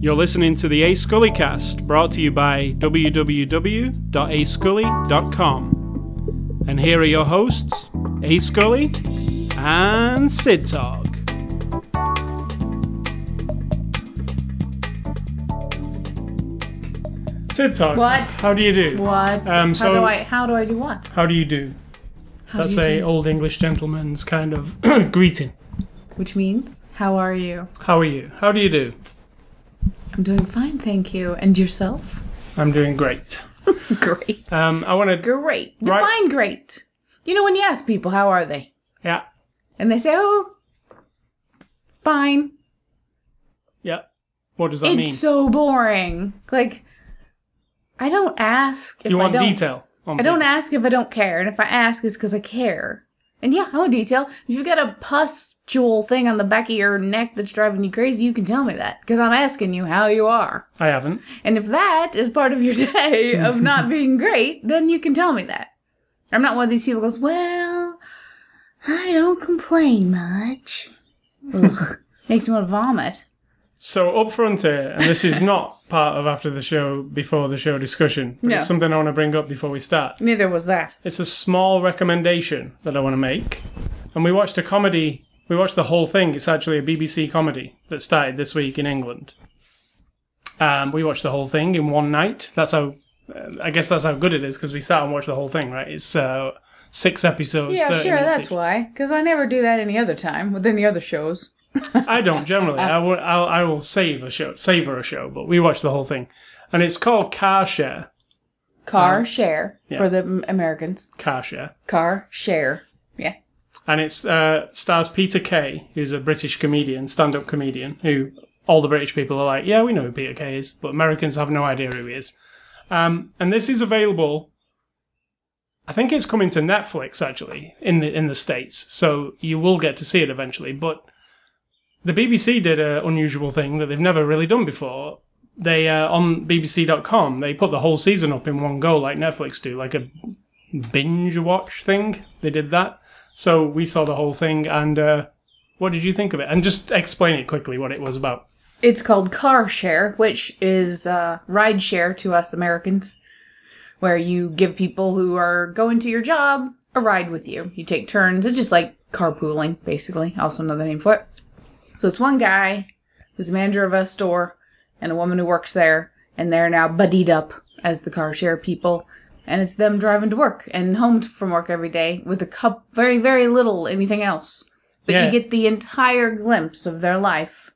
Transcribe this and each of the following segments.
You're listening to the A Scully cast, brought to you by www.ascully.com. And here are your hosts, A Scully and Sid Talk. Sid Talk. What? How do you do? What? Um, how do I? How do I do what? How do you do? How That's a do? old English gentleman's kind of greeting. Which means, how are you? How are you? How do you do? I'm doing fine, thank you. And yourself? I'm doing great. Great. Um, I want to. great. right- Define great. You know when you ask people how are they, Yeah, and they say, "Oh, fine." yeah. What does that it's mean? It's so boring. Like, I don't ask if you I want don't. detail? On I don't ask if I don't care, and if I ask, it's because I care. And yeah, I want detail. If you've got a pustule thing on the back of your neck that's driving you crazy, you can tell me that because I'm asking you how you are. I haven't. And if that is part of your day of not being great, then you can tell me that. I'm not one of these people who goes, well, I don't complain much. Ugh. Makes me want to vomit. So up front here, and this is not part of after the show, before the show discussion, but No. it's something I want to bring up before we start. Neither was that. It's a small recommendation that I want to make. And we watched a comedy. We watched the whole thing. It's actually a BBC comedy that started this week in England. Um, we watched the whole thing in one night. That's how. Uh, I guess that's how good it is because we sat and watched the whole thing. Right? It's uh, six episodes. Yeah, 30 sure, minutes that's each. why. Because I never do that any other time with any other shows. I don't generally. I will. I'll, I will save a show, savor a show, but we watched the whole thing, and it's called Car Share. Car share yeah. for the M- Americans. Car Share, Car share. Yeah. and it's uh, stars Peter Kay, who's a British comedian, stand-up comedian, who all the British people are like, yeah, we know who Peter Kay is, but Americans have no idea who he is. Um, and this is available. I think it's coming to Netflix actually in the in the states, so you will get to see it eventually. But the BBC did an unusual thing that they've never really done before. They uh, on BBC.com they put the whole season up in one go, like Netflix do, like a binge watch thing. They did that, so we saw the whole thing. And uh, what did you think of it? And just explain it quickly what it was about. It's called car share, which is uh, ride share to us Americans, where you give people who are going to your job a ride with you. You take turns. It's just like carpooling, basically. Also another name for it. So it's one guy who's a manager of a store and a woman who works there, and they're now buddied up as the car share people. And it's them driving to work and home from work every day with a cup, very, very little anything else. But Yeah. you get the entire glimpse of their life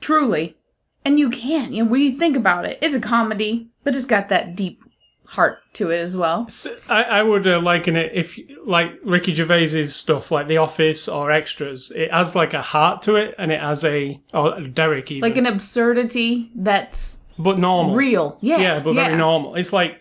Truly. And you can. You know, when you think about it, it's a comedy, but it's got that deep heart to it as well. I would uh, liken it if like Ricky Gervais's stuff, like The Office or Extras. It has like a heart to it, and it has a or Derek even, Like an absurdity that's but normal. real. Yeah. yeah, but very normal. It's like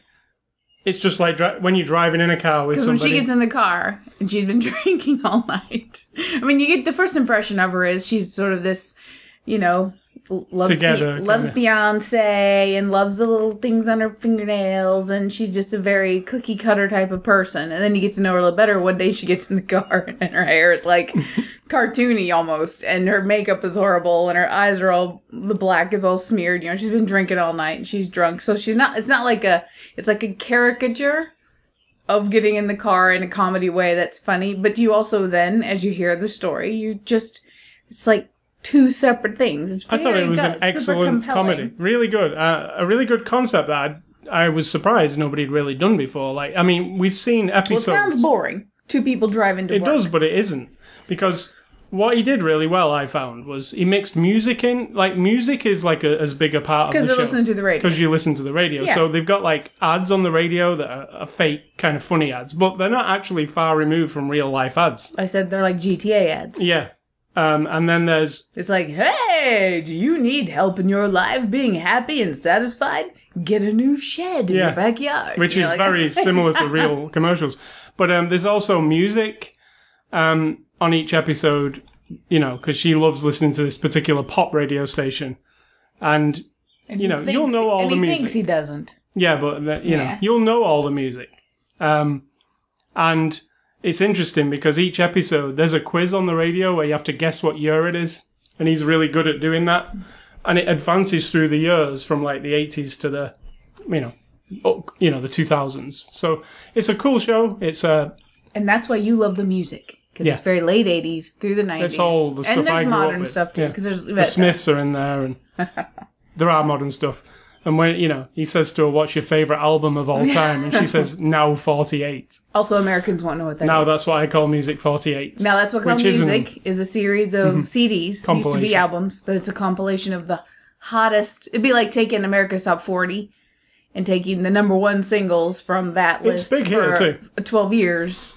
it's just like dri- when you're driving in a car with Because when she gets in the car and she's been drinking all night, I mean, you get the first impression of her is she's sort of this, you know, loves, Together, Be- loves. Beyonce and loves the little things on her fingernails, and she's just a very cookie cutter type of person. And then you get to know her a little better. One day she gets in the car and her hair is like cartoony almost, and her makeup is horrible, and her eyes are all the black is all smeared. You know, she's been drinking all night and she's drunk, so she's not. It's not like a. It's like a caricature of getting in the car in a comedy way that's funny, but you also then, as you hear the story, you just it's like two separate things. It's I thought it was good, an excellent comedy, really good, uh, a really good concept that I, I was surprised nobody had really done before. Like, I mean, we've seen episodes. Well, it sounds boring. Two people driving to It work. does, but it isn't because what he did really well, I found, was he mixed music in. Like music is like a, as big a part of because the they're listening to the radio. because you listen to the radio. Yeah. So they've got like ads on the radio that are, are fake, kind of funny ads, but they're not actually far removed from real life ads. I said they're like GTA ads. Yeah. Um, and then there's It's like, hey, do you need help in your life being happy and satisfied? Get a new shed in Yeah. your backyard. which is like, very similar to real commercials. But um, there's also music um, on each episode, you know, because she loves listening to this particular pop radio station. And and you know, you'll know all and the he music. thinks he doesn't. yeah, but the, you know, you'll know all the music. Um, and it's interesting because each episode there's a quiz on the radio where you have to guess what year it is, and he's really good at doing that. And it advances through the years from like the 80s to the, you know, you know the 2000s. So it's a cool show. It's a And that's why you love the music because Yeah. it's very late '80s through the '90s. It's all the stuff and there's I modern stuff too Yeah. because there's the Smiths are in there, and there are modern stuff. And when you know, he says to her, "What's your favorite album of all time?" and she says, "Now 48." Also, Americans won't know what that is. Now that's what I call music 48. Now that's what called music is a series of mm-hmm. CDs. Used to be albums, but it's a compilation of the hottest. It'd be like taking America's Top 40 and taking the number one singles from that It's list big here, for too. 12 years,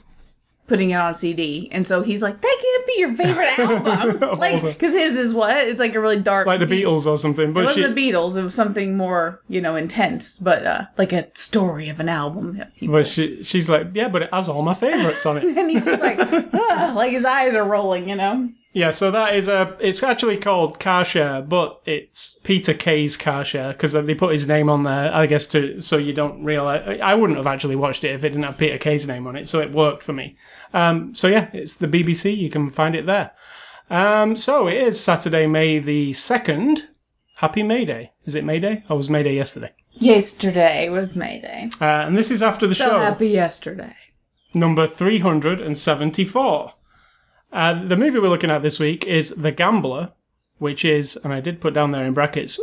putting it on CD. And so he's like, that can't be your favorite album. Like, because his is what? It's like a really dark. like the Beatles or something. It But she, wasn't the Beatles. It was something more, you know, intense, but uh, like a story of an album. people- but she, she's like, "Yeah, but it has all my favorites on it." and he's just like, like his eyes are rolling, you know. Yeah, so that is a. It's actually called Car Share, but it's Peter Kay's Car Share because they put his name on there, I guess, to so you don't realize. I wouldn't have actually watched it if it didn't have Peter Kay's name on it, so it worked for me. Um, so yeah, it's the BBC. You can find it there. Um, so it is Saturday, May the second. Happy May Day. Is it May Day? I was May Day yesterday. Yesterday was May Day. Uh, and this is after the So show. happy yesterday. number 374. Uh, the movie we're looking at this week is The Gambler, which is, and I did put down there in brackets,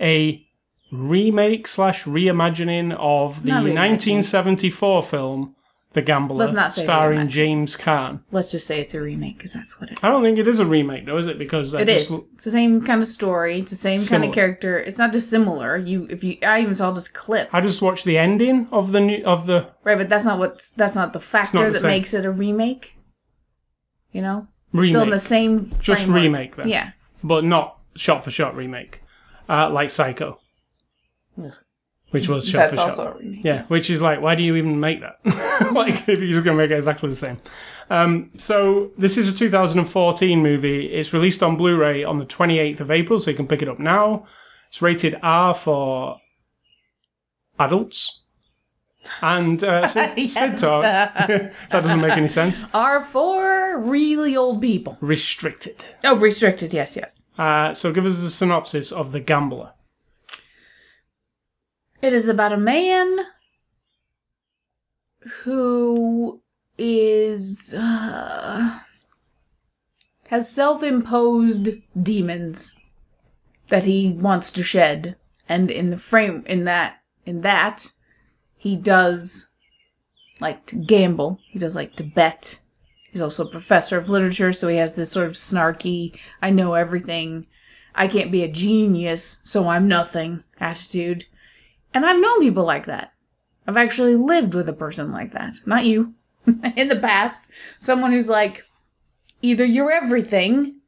a remake slash reimagining of the Not reimagining. 1974 film The Gambler, Let's not say starring. James Caan. Let's just say it's a remake because that's what it is. I don't think it is a remake, though, is it? Because I It just- is. It's the same kind of story. It's the same kind Similar. of character. It's not dissimilar. You, if you, I even saw just clips. I just watched the ending of the new of the right, but that's not what. That's not the factor the that same. makes it a remake. You know, remake, still in the same. just remake then, Yeah. but not shot for shot remake, uh, like Psycho, Ugh. which was shot That's for shot. also a remake. Yeah, which is like, why do you even make that? like, if you're just going to make it exactly the same. Um, so, this is a 2014 movie. It's released on Blu ray on the 28th of April, so you can pick it up now. It's rated R for adults. And uh, Sid, Yes. Sid Talk, that doesn't make any sense. Are for really old people. Restricted. Oh, restricted. Yes, yes. Uh, so, give us a synopsis of The Gambler. It is about a man who is uh, has self-imposed demons that he wants to shed, and in the frame in that in that he does like to gamble. He does like to bet. He's also a professor of literature, so he has this sort of snarky, I know everything. I can't be a genius, so I'm nothing attitude. And I've known people like that. I've actually lived with a person like that. Not you. In the past. Someone who's like, either you're everything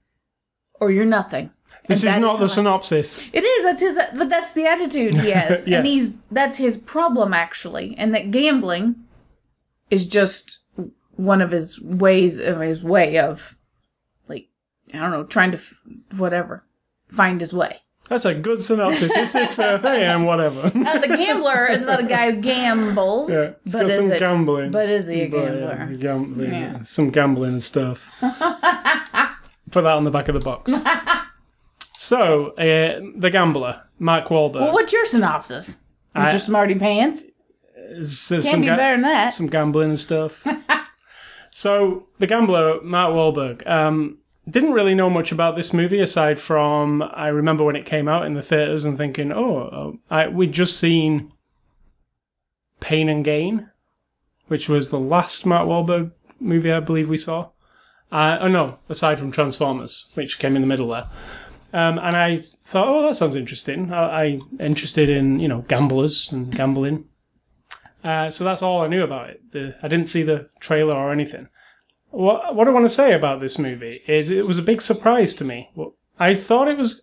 or you're nothing. This is not the how I- synopsis. It is. That's his. But that's the attitude he has, Yes. and he's that's his problem actually, and that gambling is just one of his ways of his way of, like, I don't know, trying to f- whatever find his way. That's a good synopsis. It's this uh, thing and whatever. Uh, the gambler is about a guy who gambles, Yeah, it's but got is some it? gambling. But is he a But, gambler? yeah, gambling, Yeah. Some gambling and stuff. Put that on the back of the box. So, uh, The Gambler, Mark Wahlberg. Well, what's your synopsis, I- Mr. Smarty Pants? Can't some be ga- better than that. some gambling and stuff. so, The Gambler, Mark Wahlberg. Um, didn't really know much about this movie aside from I remember when it came out in the theaters and thinking, oh, uh, I, we'd just seen Pain and Gain, which was the last Mark Wahlberg movie I believe we saw. Uh, oh no, aside from Transformers, which came in the middle there. Um, and I thought, oh, that sounds interesting. I, I interested in you know gamblers and gambling. Uh, so that's all I knew about it. The, I didn't see the trailer or anything. What, what I want to say about this movie is it was a big surprise to me. I thought it was.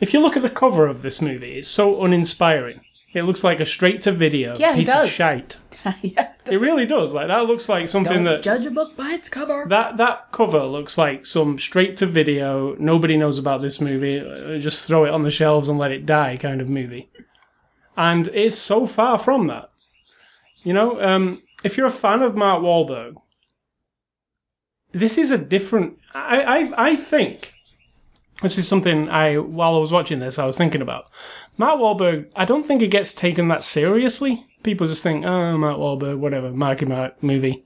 If you look at the cover of this movie, it's so uninspiring. It looks like a straight to video Yeah, piece of shite. yeah, It really does. Like that looks like something that judge a book by its cover. that that cover looks like some straight to video. Nobody knows about this movie. uh, Just throw it on the shelves and let it die kind of movie. And it's so far from that. You know, um, if you're a fan of Mark Wahlberg, this is a different. I, I I think this is something I while I was watching this I was thinking about. Matt Wahlberg. I don't think he gets taken that seriously. People just think, oh, Matt Wahlberg, whatever, Marky Mark movie.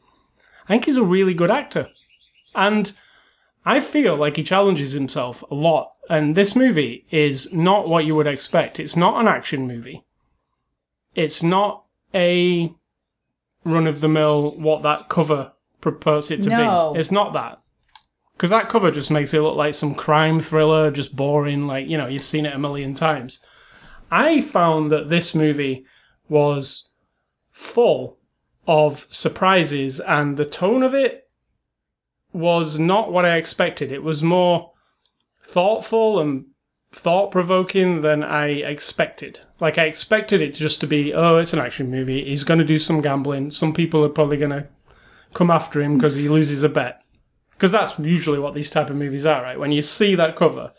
I think he's a really good actor, and I feel like he challenges himself a lot. And this movie is not what you would expect. It's not an action movie. It's not a run of the mill what that cover purports it to No. be. It's not that. Because that cover just makes it look like some crime thriller, just boring, like, you know, you've seen it a million times. I found that this movie was full of surprises, and the tone of it was not what I expected. It was more thoughtful and thought provoking than I expected. Like I expected it just to be, oh, it's an action movie. He's going to do some gambling. Some people are probably going to come after him because he loses a bet. Because that's usually what these type of movies are, right? When you see that cover,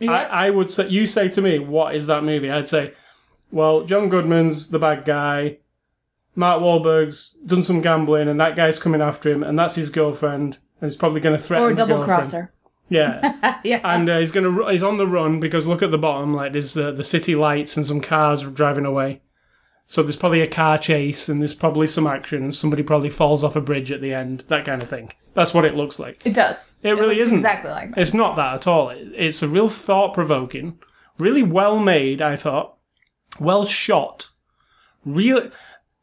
I, I would say, you say to me, what is that movie? I'd say, well, John Goodman's the bad guy. Mark Wahlberg's done some gambling, and that guy's coming after him, and that's his girlfriend, and he's probably going to threaten or the double crosser. Yeah, yeah. and uh, he's going to he's on the run because look at the bottom, like there's uh, the city lights and some cars driving away. So there's probably a car chase and there's probably some action and somebody probably falls off a bridge at the end, that kind of thing. That's what it looks like. it does. It really looks isn't. exactly like that. It's not that at all. It- It's a real thought provoking, really well made. I thought, well shot, real.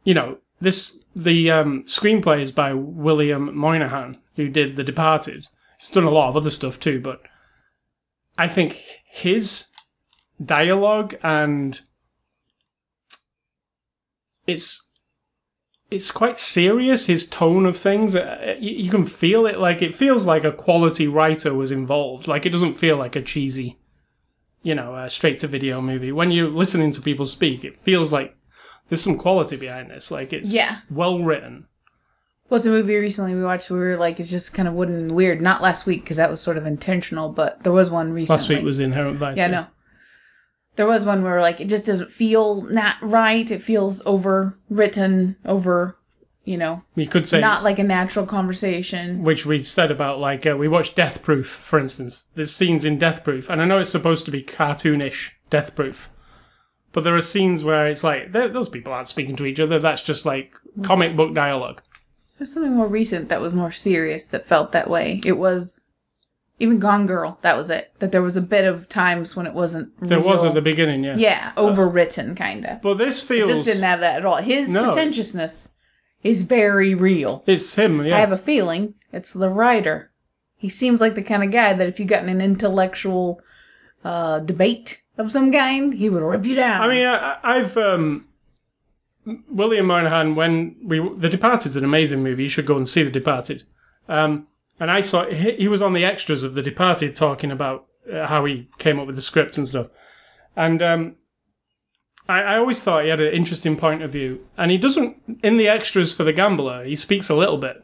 You know, this the um, screenplay is by William Monahan, who did The Departed. He's done a lot of other stuff too, but I think his dialogue and it's it's quite serious. His tone of things, uh, you, you can feel it. Like it feels like a quality writer was involved. Like it doesn't feel like a cheesy, you know, uh, straight to video movie. When you're listening to people speak, it feels like there's some quality behind this. Like it's Yeah. well written. What's a movie recently we watched where we were like, it's just kind of wooden and weird? Not last week because that was sort of intentional, but there was one recently. Last week was Inherent Vice. Yeah, no. There was one where like it just doesn't feel not right. It feels overwritten, over, you know, You could say not like a natural conversation. which we said about like uh, we watched Death Proof, for instance. There's scenes in Death Proof, and I know it's supposed to be cartoonish Death Proof, but there are scenes where it's like those people aren't speaking to each other. That's just like comic book dialogue. There's something more recent that was more serious that felt that way. It was even Gone Girl. That was it. That there was a bit of times when it wasn't. There was real- at the beginning, yeah. yeah overwritten kind of. But this feels This didn't have that at all. His No. pretentiousness is very real. it's him, yeah. I have a feeling it's the writer. He seems like the kind of guy that if you got in an intellectual uh, debate of some kind, he would rip you down. I mean, I, I've um, William Monahan. When we The Departed's an amazing movie. You should go and see The Departed. Um, and I saw he, he was on the extras of The Departed talking about uh, how he came up with the script and stuff. And um, I, I always thought he had an interesting point of view. And he doesn't in the extras for The Gambler. He speaks a little bit.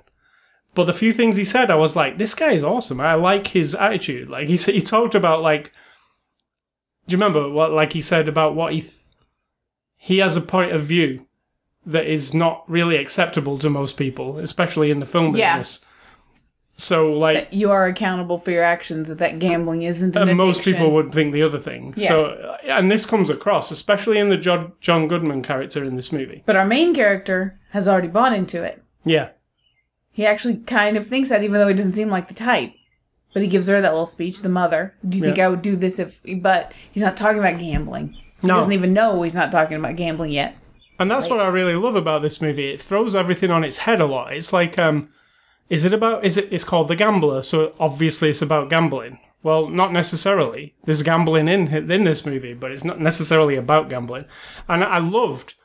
But the few things he said, I was like, this guy is awesome. I like his attitude. Like he he talked about like, do you remember what like he said about what he th- he has a point of view that is not really acceptable to most people, especially in the film Yeah. business. So like you are accountable for your actions. That that gambling isn't an and most people would think the other thing. Yeah. So and this comes across, especially in the John, John Goodman character in this movie. But our main character has already bought into it. Yeah. He actually kind of thinks that, even though he doesn't seem like the type. But he gives her that little speech, the mother. Do you think Yeah. I would do this if. But he's not talking about gambling. He No. doesn't even know he's not talking about gambling yet. And that's what I really love about this movie. It throws everything on its head a lot. It's like, um, is it about? Is it? It's called The Gambler, so obviously it's about gambling. Well, not necessarily. There's gambling in in this movie, but it's not necessarily about gambling. And I loved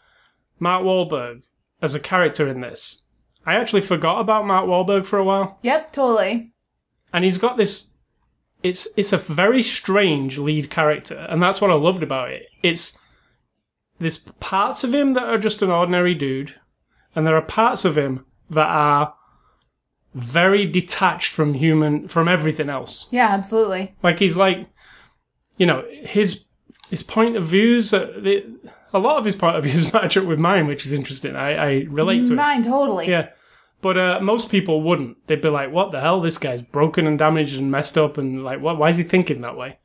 Mark Wahlberg as a character in this. I actually forgot about Mark Wahlberg for a while, Yep, totally. and he's got this. It's it's a very strange lead character, and that's what I loved about it. It's there's parts of him that are just an ordinary dude, and there are parts of him that are very detached from human from everything else. Yeah, absolutely. Like he's like, you know, his his point of views. Uh, the, a lot of his point of views match up with mine, which is interesting. I, I relate to it. Mine, totally. Yeah, But uh, most people wouldn't. They'd be like, "What the hell? This guy's broken and damaged and messed up, and like, what? Why is he thinking that way?"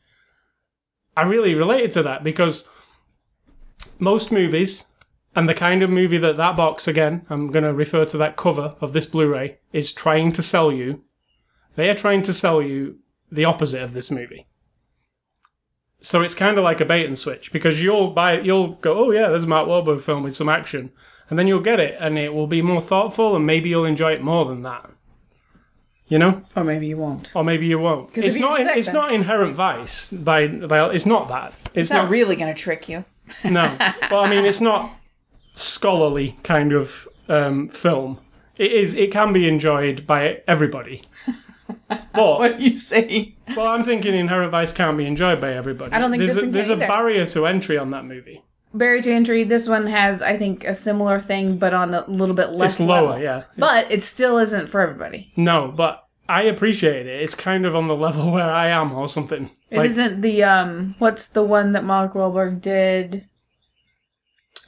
I really related to that because most movies and the kind of movie that that box again, I'm going to refer to that cover of this Blu-ray is trying to sell you. They are trying to sell you the opposite of this movie. So it's kind of like a bait and switch because you'll buy it, you'll go, oh yeah, there's a Mark Wahlberg film with some action, and then you'll get it, and it will be more thoughtful, and maybe you'll enjoy it more than that. You know, Or maybe you won't. or maybe you won't. It's you not. expect It's that- not inherent vice by by. It's not that. It's, It's not really going to trick you. no. but I mean, it's not scholarly kind of um, film. It is. It can be enjoyed by everybody. But What are you saying? well, I'm thinking Inherent Vice can't be enjoyed by everybody. I don't think there's this a, one there's a either. barrier to entry on that movie. Barrier to entry. This one has, I think, a similar thing, but on a little bit less It's lower, level. yeah. But it still isn't for everybody. No, but I appreciate it. It's kind of on the level where I am, or something. It like not the um. What's the one that Mark Wahlberg did?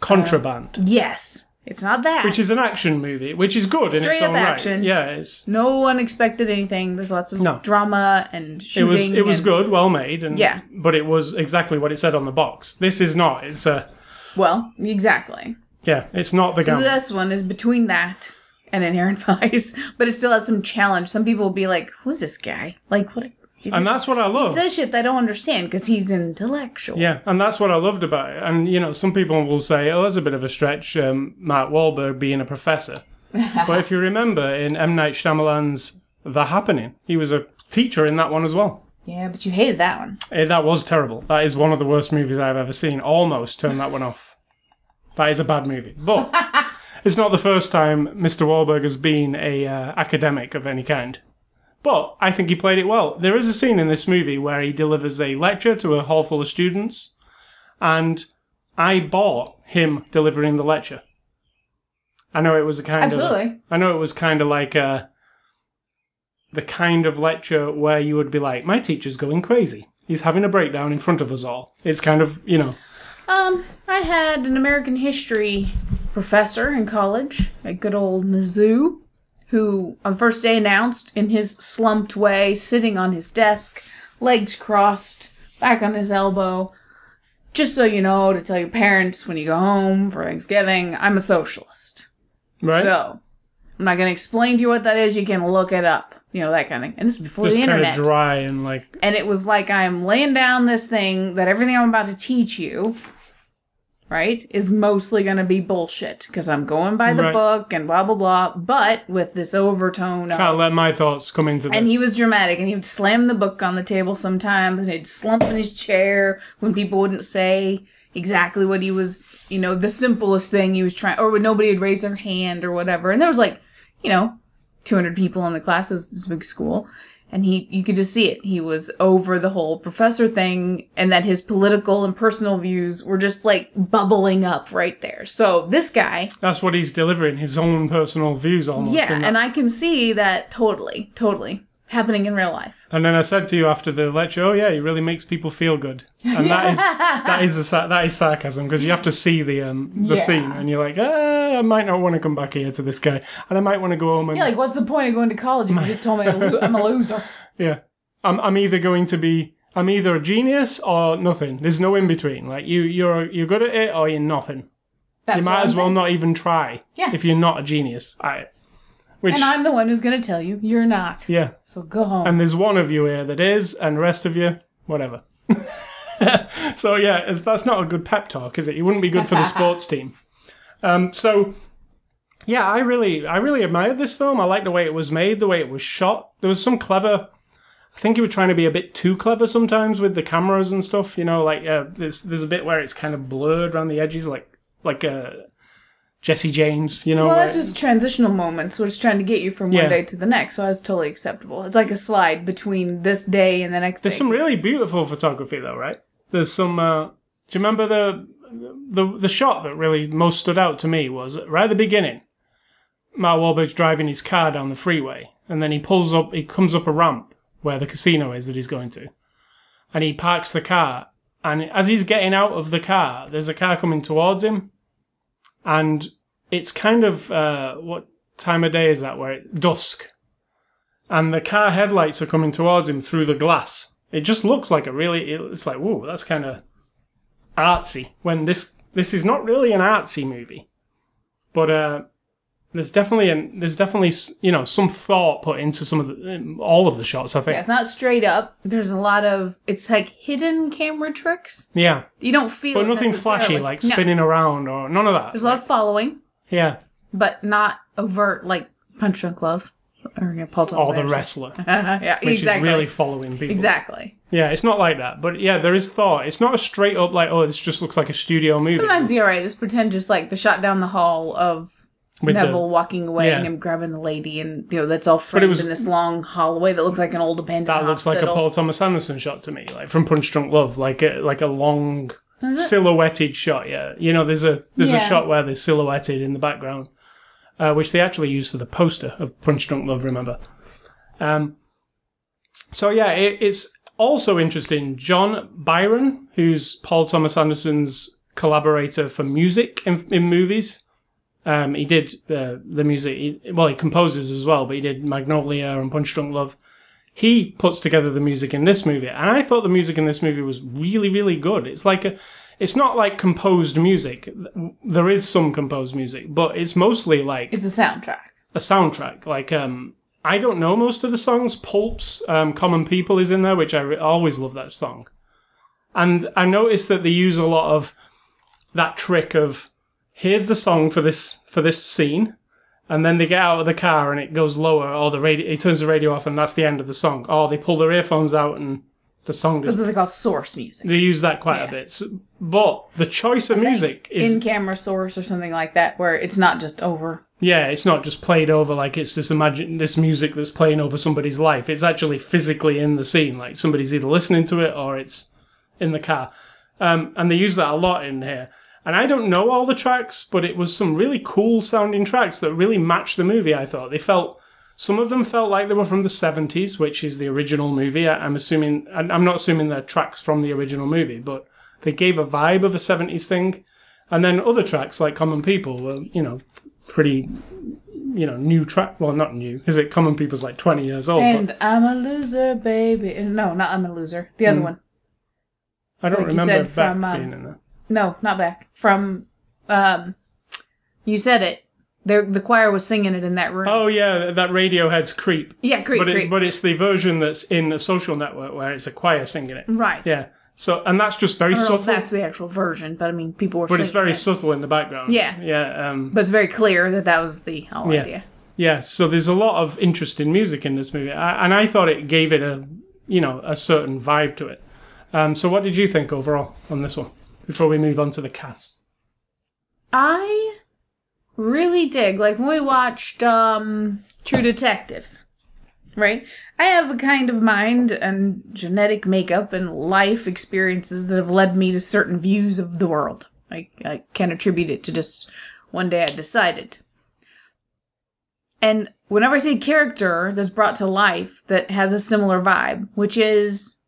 Contraband, uh, Yes, it's not that. which is an action movie, which is good in its Straight own up right. action. Yeah, it's no one expected anything. There's lots of No. drama and shooting. it was it was and- good, well made, and Yeah. but it was exactly what it said on the box. This is not. It's a Well, exactly. yeah, it's not the So this one is between that and Inherent Vice, but it still has some challenge. Some people will be like, "Who's this guy? Like, what?" He and that's what I love. He says shit I don't understand because he's intellectual. Yeah, and that's what I loved about it. And you know, some people will say, "Oh, that's a bit of a stretch." Um, Mark Wahlberg being a professor, but if you remember in M Night Shyamalan's The Happening, he was a teacher in that one as well. Yeah, but you hated that one. Eh, that was terrible. That is one of the worst movies I've ever seen. Almost turned that one off. That is a bad movie, but it's not the first time Mr. Wahlberg has been a uh, academic of any kind. But I think he played it well. There is a scene in this movie where he delivers a lecture to a hall full of students, and I bought him delivering the lecture. I know it was a kind of Absolutely. I know it was kind of like a, the kind of lecture where you would be like, my teacher's going crazy. He's having a breakdown in front of us all. It's kind of, you know, Um, I had an American history professor in college at good old Mizzou, who on first day announced in his slumped way, sitting on his desk, legs crossed, back on his elbow. Just so you know, to tell your parents when you go home for Thanksgiving, I'm a socialist. right? So, I'm not going to explain to you what that is. You can look it up. You know, that kind of thing. And this was before Just the kind internet of dry and like, and it was like I'm laying down this thing that everything I'm about to teach you, right, is mostly going to be bullshit because I'm going by the Right. book and blah blah blah, but with this overtone can't of. let my thoughts come into this. and he was dramatic, and he would slam the book on the table sometimes, and he'd slump in his chair when people wouldn't say exactly what he was, you know, the simplest thing he was trying, or when nobody would raise their hand or whatever. And there was like, you know, 200 people in the class. It was this big school. And he, you could just see it. He was over the whole professor thing and that his political and personal views were just like bubbling up right there. So this guy, That's what he's delivering, his own personal views almost. yeah, and I can see that totally, totally happening in real life. And then I said to you after the lecture, "Oh yeah, he really makes people feel good," and that is that is a, that is sarcasm because you have to see the um the Yeah. scene, and you're like, ah, I might not want to come back here to this guy, and I might want to go home and Yeah, like what's the point of going to college if you just told me I'm a lo- I'm a loser? Yeah. I'm I'm either going to be I'm either a genius or nothing. There's no in between. Like you you're you're good at it or you're nothing. That's you what might I'm as well saying. not even try. Yeah. If you're not a genius. I which And I'm the one who's going to tell you you're not. yeah. So go home. And there's one of you here that is and the rest of you whatever. so yeah, it's, that's not a good pep talk, is it? You wouldn't be good for the sports team. Um so yeah, I really I really admired this film. I liked the way it was made, the way it was shot. There was some clever I think you were trying to be a bit too clever sometimes with the cameras and stuff. You know, like uh, there's there's a bit where it's kind of blurred around the edges, like like uh, Jesse James. You know, well, that's just transitional moments, where it's trying to get you from Yeah. one day to the next. So that's totally acceptable. It's like a slide between this day and the next there's day. some really beautiful photography though, right? There's some. Uh, do you remember the the the shot that really most stood out to me was right at the beginning. Mark Wahlberg's driving his car down the freeway, and then he pulls up. He comes up a ramp where the casino is that he's going to, and he parks the car. And as he's getting out of the car, there's a car coming towards him, and it's kind of uh, what time of day is that? Where it dusk, and the car headlights are coming towards him through the glass. It just looks like a really. It's like, whoa, that's kind of artsy. When this this is not really an artsy movie, but uh, there's definitely an there's definitely you know some thought put into some of the all of the shots. I think. Yeah, it's not straight up. There's a lot of it's like hidden camera tricks. Yeah, You don't feel but nothing flashy like No. spinning around or none of that. There's a lot of following, yeah, but not overt like Punch Drunk Love or yeah, Paul or the wrestler, yeah, which exactly. is really following people. exactly. Yeah, it's not like that. But yeah, there is thought. It's not a straight up like, oh, this just looks like a studio movie. Sometimes you're right. Just pretend just like the shot down the hall of with the- Neville walking away yeah. and him grabbing the lady, and you know that's all framed was- in this long hallway that looks like an old abandoned that looks like a. Paul Thomas Anderson shot to me, like from Punch Drunk Love, like a like a long silhouetted shot. Yeah, you know, there's a there's a shot where they're silhouetted in the background, uh, which they actually used for the poster of Punch Drunk Love. Remember? Um. So yeah, it, it's also interesting. Jon Brion, who's Paul Thomas Anderson's collaborator for music in, in movies. Um, he did uh, the music. He, well, he composes as well, but he did Magnolia and Punch Drunk Love. He puts together the music in this movie, and I thought the music in this movie was really, really good. It's like a, it's not like composed music. There is some composed music, but it's mostly like It's a soundtrack. a soundtrack. Like, um, I don't know most of the songs. Pulp's um, "Common People" is in there, which I re- always love that song. And I noticed that they use a lot of that trick of here's the song for this for this scene, and then they get out of the car and it goes lower, or the radio he turns the radio off and that's the end of the song. Or they pull their earphones out and the song That's just what they call source music. they use that quite Yeah. a bit. So, but the choice of music is in camera source or something like that, where it's not just over. Yeah, it's not just played over like it's this imagine this music that's playing over somebody's life. It's actually physically in the scene, like somebody's either listening to it or it's in the car. Um, and they use that a lot in here. And I don't know all the tracks, but it was some really cool sounding tracks that really matched the movie. I thought they felt some of them felt like they were from the seventies, which is the original movie. I'm assuming, I'm not assuming they're tracks from the original movie, but they gave a vibe of a seventies thing. And then other tracks like Common People were, you know, pretty, you know, new track. Well, not new, because it Common People's like twenty years old. but And I'm a loser, baby. No, not I'm a loser. The other one. I don't like remember said, from, um, being in there. No, not back. From, um, you said it. The the choir was singing it in that room. Oh yeah, that Radiohead's "Creep," yeah, creep, but creep. but it's the version that's in the Social Network where it's a choir singing it. right. Yeah. So and that's just very I don't know if subtle, that's the actual version, but I mean, people were. but it's very it. subtle in the background. Yeah. Yeah. Um, But it's very clear that that was the whole Yeah. idea. Yeah, so there's a lot of interesting music in this movie, I, and I thought it gave it a, you know, a certain vibe to it. Um, so what did you think overall on this one? Before we move on to the cast, I really dig like when we watched um True Detective. Right? I have a kind of mind and genetic makeup and life experiences that have led me to certain views of the world. I, I can't attribute it to just one day I decided. And whenever I see a character that's brought to life that has a similar vibe, which is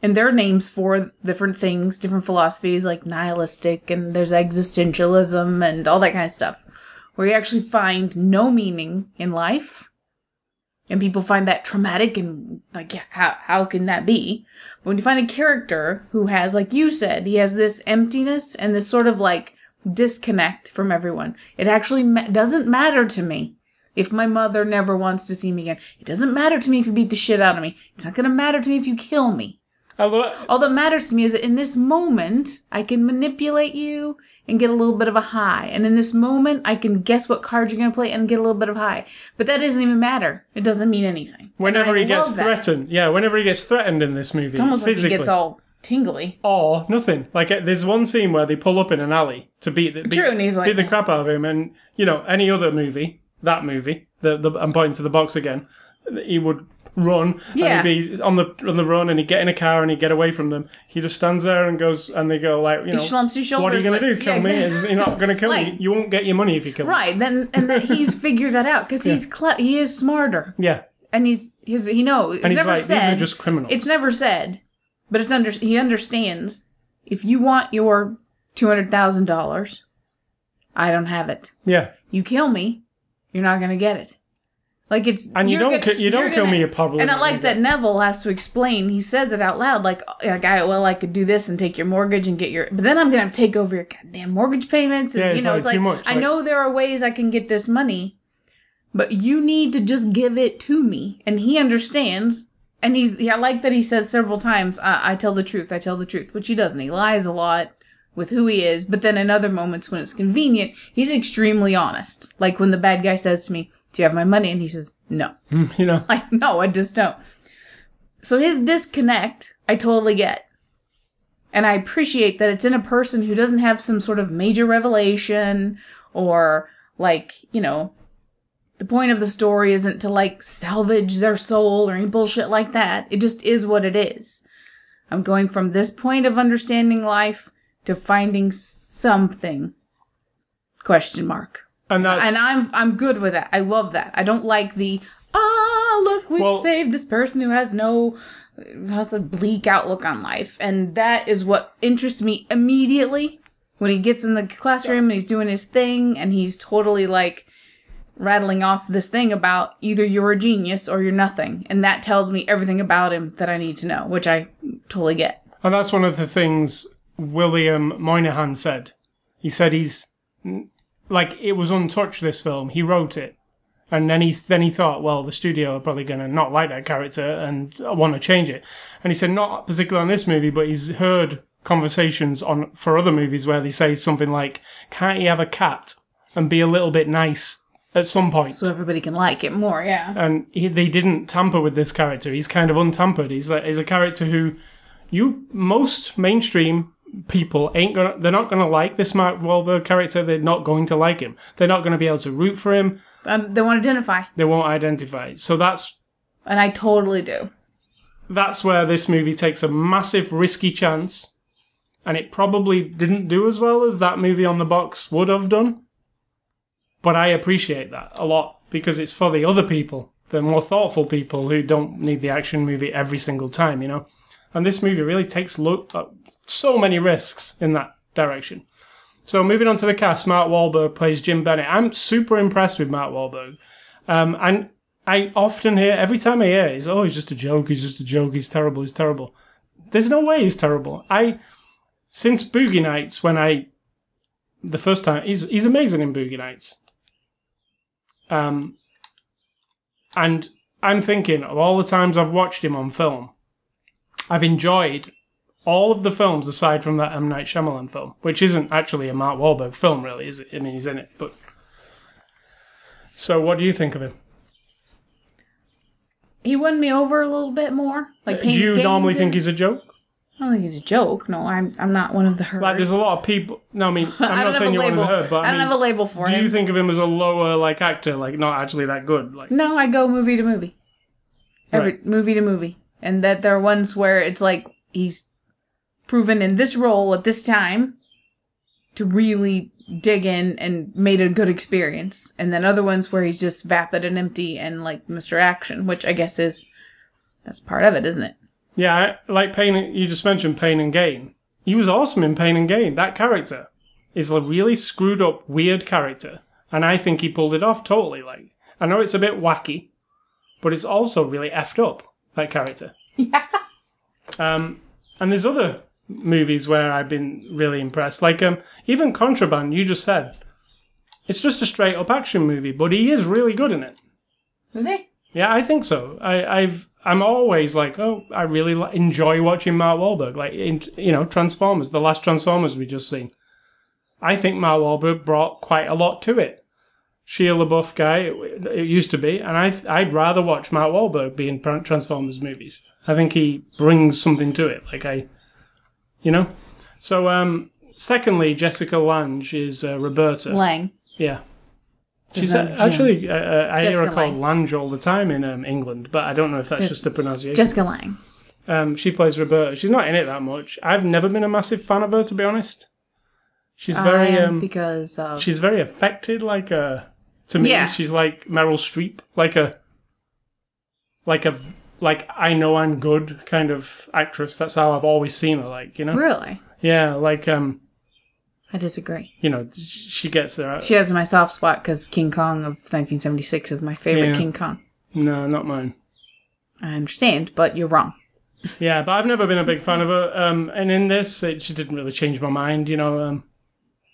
and there are names for different things, different philosophies like nihilistic and there's existentialism and all that kind of stuff, where you actually find no meaning in life. And people find that traumatic and like, yeah, how, how can that be? But when you find a character who has, like you said, he has this emptiness and this sort of like disconnect from everyone, it actually ma- doesn't matter to me if my mother never wants to see me again. It doesn't matter to me if you beat the shit out of me. It's not going to matter to me if you kill me. Although All that matters to me is that in this moment, I can manipulate you and get a little bit of a high. And in this moment, I can guess what cards you're going to play and get a little bit of high. But that doesn't even matter. It doesn't mean anything. whenever he gets threatened, yeah, whenever he gets threatened in this movie, It's almost like physically, he gets all tingly. or nothing. Like uh, there's one scene where they pull up in an alley to beat the beat, True, and he's like- beat the crap out of him, and you know any other movie, that movie, the, the I'm pointing to the box again, he would run Yeah. and he'd be on the on the run and he'd get in a car and he'd get away from them. He just stands there and goes and they go like you know his what are you shoulders. gonna do? Kill yeah, me? exactly. You're not gonna kill me. You won't get your money if you kill me. Right, then and that he's figured that out because he's cle- he is smarter Yeah, and he's he's he knows. It's and he's never like said. these are just criminals. It's never said, but it's under he understands. If you want your two hundred thousand dollars, I don't have it. yeah, You kill me, you're not gonna get it. Like it's And you don't go- ki- you don't kill gonna- me, you probably And I like that Neville has to explain. He says it out loud, like like I well I could do this and take your mortgage and get your, but then I'm gonna have to take over your goddamn mortgage payments. And Yeah, you know, it's like too much, I like- know there are ways I can get this money, but you need to just give it to me. And he understands. And he's yeah, I like that he says several times, I, I tell the truth, I tell the truth, which he doesn't. He lies a lot with who he is, but then in other moments when it's convenient, he's extremely honest. Like when the bad guy says to me, Do you have my money? And he says, No. you know. Like, no, I just don't. So his disconnect, I totally get. And I appreciate that it's in a person who doesn't have some sort of major revelation or, like, you know, the point of the story isn't to, like, salvage their soul or any bullshit like that. It just is what it is. I'm going from this point of understanding life to finding something. Question mark. And that's And I'm I'm good with that. I love that. I don't like the ah look we Well- saved this person who has no has a bleak outlook on life, and that is what interests me immediately when he gets in the classroom and he's doing his thing and he's totally like rattling off this thing about either you're a genius or you're nothing, and that tells me everything about him that I need to know, which I totally get. And that's one of the things William Monahan said. He said he's like it was untouched. This film, he wrote it, and then he then he thought, well, the studio are probably going to not like that character and want to change it. And he said not particularly on this movie, but he's heard conversations on for other movies where they say something like, "Can't you have a cat and be a little bit nice at some point?" So everybody can like it more, yeah. and he, they didn't tamper with this character. He's kind of untampered. He's like, he's a character who you most mainstream people ain't gonna they're not gonna like this Mark Wahlberg character. They're not going to like him. They're not going to be able to root for him. Um, they won't identify, They won't identify. So that's and I totally do. that's where this movie takes a massive risky chance, and it probably didn't do as well as that movie on the box would have done. But I appreciate that a lot because it's for the other people, the more thoughtful people who don't need the action movie every single time, you know. And this movie really takes look uh, so many risks in that direction. So moving on to the cast, Mark Wahlberg plays Jim Bennett. I'm super impressed with Mark Wahlberg, um, and I often hear every time I hear, he's oh, he's just a joke. He's just a joke. He's terrible. He's terrible. There's no way he's terrible. I since Boogie Nights when I the first time he's he's amazing in Boogie Nights. Um, and I'm thinking of all the times I've watched him on film, I've enjoyed all of the films aside from that M Night Shyamalan film, which isn't actually a Mark Wahlberg film, really, is it? I mean, he's in it, but. So, what do you think of him? He won me over a little bit more. Like, do you normally think he's a joke? I don't think he's a joke. No, I'm. I'm not one of the herd. Like, there's a lot of people. No, I mean, I'm I not saying you're one of the herd, but I I, don't mean, have a label for do him. Do you think of him as a lower like actor, like not actually that good? Like, no, I go movie to movie. Every Right. movie to movie, and that there are ones where it's like he's proven in this role at this time to really dig in and made a good experience, and then other ones where he's just vapid and empty and like Mr. Action, which I guess is that's part of it, isn't it? yeah, like Pain. You just mentioned Pain and Gain. He was awesome in Pain and Gain. That character is a really screwed up, weird character, and I think he pulled it off totally. Like, I know it's a bit wacky, but it's also really effed up. That character. Yeah. Um, and there's other movies where I've been really impressed. Like um, even Contraband, you just said. It's just a straight up action movie, but he is really good in it. Was he? Yeah, I think so. I, I've I'm always like, oh, I really li- enjoy watching Mark Wahlberg. Like, in, you know, Transformers, the last Transformers we just seen. I think Mark Wahlberg brought quite a lot to it. Shia LaBeouf guy, it, it used to be, and I I'd rather watch Mark Wahlberg be in Transformers movies. I think he brings something to it. Like I, you know. So, um, secondly, Jessica Lange is uh, Roberta. Lang. Yeah. She's uh, actually, uh, uh, I hear her called Lange. All the time in um, England, but I don't know if that's Yes. just a pronunciation. Jessica Lang. um, she plays Roberta. She's not in it that much. I've never been a massive fan of her, to be honest. She's very, I am um, because of she's very affected. Like a, to me, Yeah. she's like Meryl Streep, like a, like a, like I know I'm good kind of actress. That's how I've always seen her. Like you know, really. yeah, like um, I disagree. You know, she gets there. She has my soft spot because King Kong of 1976 is my favorite Yeah. King Kong. No, not mine. I understand, but you're wrong. Yeah, but I've never been a big fan of her. Um, and in this, it, she didn't really change my mind. You know, um,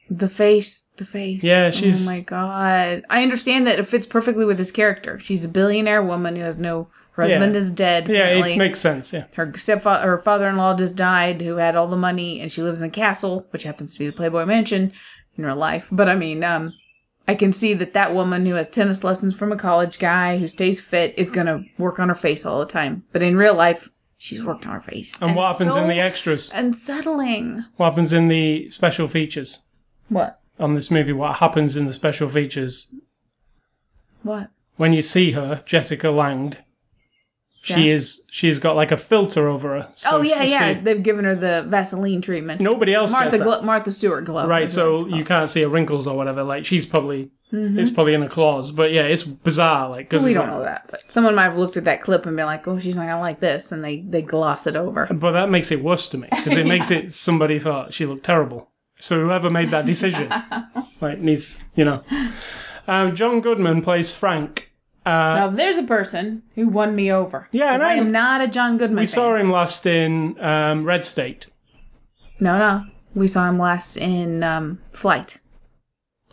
The face, the face. Yeah, she's- Oh my god. I understand that it fits perfectly with this character. She's a billionaire woman who has no. Her husband Yeah. is dead. yeah, it makes sense. Yeah, her stepfather, her father-in-law just died, who had all the money, and she lives in a castle, which happens to be the Playboy Mansion in real life. But I mean, um, I can see that that woman who has tennis lessons from a college guy who stays fit is gonna work on her face all the time. But in real life, she's worked on her face. and, what it's happens in the extras? Unsettling. What happens in the special features What? on this movie? What happens in the special features What? when you see her, Jessica Lange? She Yeah. is. She's got like a filter over her. So oh yeah, yeah. They've given her the Vaseline treatment. nobody else Martha gets that. Glo- Martha Stewart glow. Right, is what so you called. can't see her wrinkles or whatever. Like she's probably Mm-hmm. it's probably in a clause, but yeah, it's bizarre. Like because we don't know that, but someone might have looked at that clip and been like, "Oh, she's not gonna like this," and they they gloss it over. But that makes it worse to me because it makes it somebody thought she looked terrible. So whoever made that decision, like, needs you know. Um, John Goodman plays Frank. Uh, Now there's a person who won me over. Yeah, and I I'm- am not a John Goodman. we fan. saw him last in um, Red State, No, no, we saw him last in um, Flight.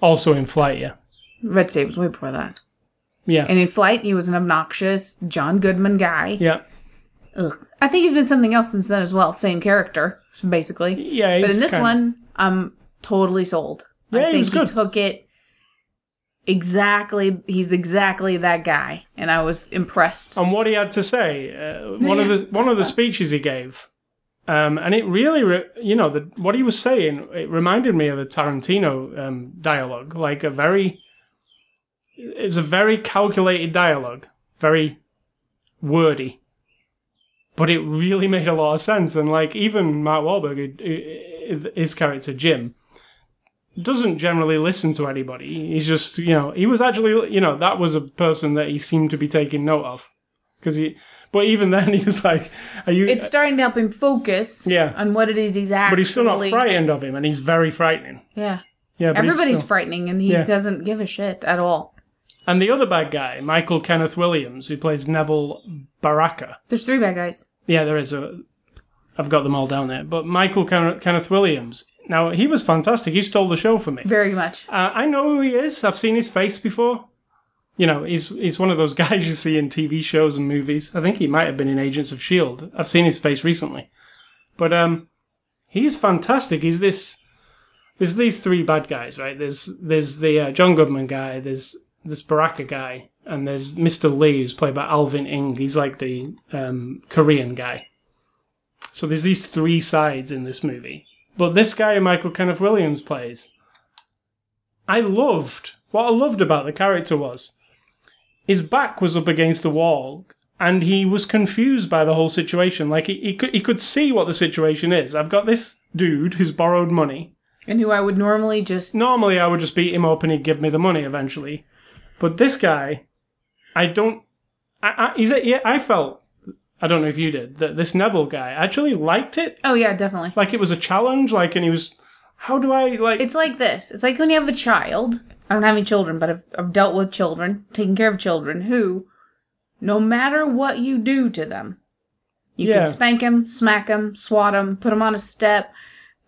also in Flight. Yeah, Red State was way before that. yeah, And in Flight, he was an obnoxious John Goodman guy. yeah, Ugh. I think he's been something else since then as well. Same character, basically. yeah. But in this kinda- one, I'm totally sold. Yeah, I he think was good. took it exactly. He's exactly that guy, and I was impressed. on what he had to say. Uh, one of the one of the speeches he gave, um, and it really, re- you know, the, what he was saying, it reminded me of a Tarantino um, dialogue, like a very, it's a very calculated dialogue, very wordy, but it really made a lot of sense. And like even Mark Wahlberg, his character Jim, doesn't generally listen to anybody. He's just, you know, he was actually, you know, that was a person that he seemed to be taking note of. Because he, but even then he was like, are you, it's starting to help him focus Yeah. on what it is he's actually. but he's still not frightened of him and he's very frightening. Yeah, Yeah, everybody's still- frightening, and he Yeah. doesn't give a shit at all. And the other bad guy, Michael Kenneth Williams, who plays Neville Baraka. There's three bad guys. Yeah, there is a, I've got them all down there. But Michael Ken- Kenneth Williams, now he was fantastic. He stole the show for me. Very much. Uh, I know who he is. I've seen his face before. You know, he's he's one of those guys you see in TV shows and movies. I think he might have been in Agents of Shield. I've seen his face recently, but um, he's fantastic. He's this. There's these three bad guys, right? There's there's the uh, John Goodman guy. There's this Baraka guy, and there's Mr. Lee, who's played by Alvin Ing. He's like the um, Korean guy. So there's these three sides in this movie. But this guy, Michael Kenneth Williams, plays. I loved what I loved about the character was his back was up against the wall and he was confused by the whole situation. Like he, he could he could see what the situation is. I've got this dude who's borrowed money. And who I would normally just. Normally I would just beat him up and he'd give me the money eventually. But this guy, I don't. I, I, he's a, yeah. I felt. I don't know if you did that. This Neville guy actually liked it. Oh, yeah, definitely. Like it was a challenge. Like and he was. How do I like? It's like this. It's like when you have a child. I don't have any children, but I've, I've dealt with children, taking care of children who, no matter what you do to them, you Yeah. can spank them, smack them, swat them, put them on a step,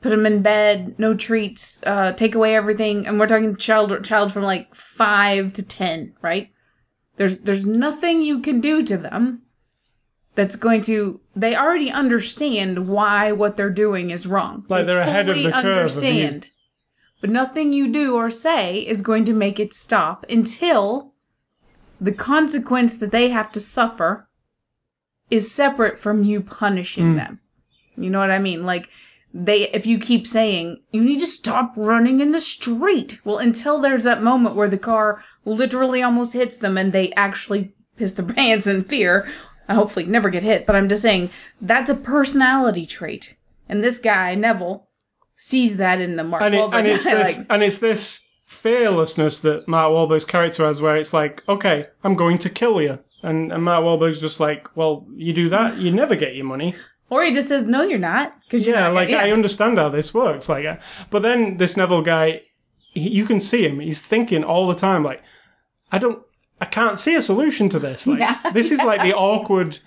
put them in bed, no treats, uh, take away everything, and we're talking child child from like five to ten, right? There's there's nothing you can do to them that's going to. They already understand why what they're doing is wrong. Like They they're ahead of the curve. Understand. But nothing you do or say is going to make it stop until the consequence that they have to suffer is separate from you punishing hmm. them. You know what I mean? Like they if you keep saying you need to stop running in the street. Well, until there's that moment where the car literally almost hits them and they actually piss their pants in fear. I hopefully never get hit, but I'm just saying that's a personality trait. And this guy, Neville, sees that in the Mark and, it, and it's guy, this like, and it's this fearlessness that Mark Wahlberg's character has, where it's like, okay, I'm going to kill you, and, and Mark Wahlberg's just like, well, you do that, you never get your money. Or he just says, "No, you're not," because yeah, like I understand how this works. Like, uh, but then this Neville guy, he, you can see him. He's thinking all the time, like, I don't, I can't see a solution to this. Like, Yeah, this is like the awkward.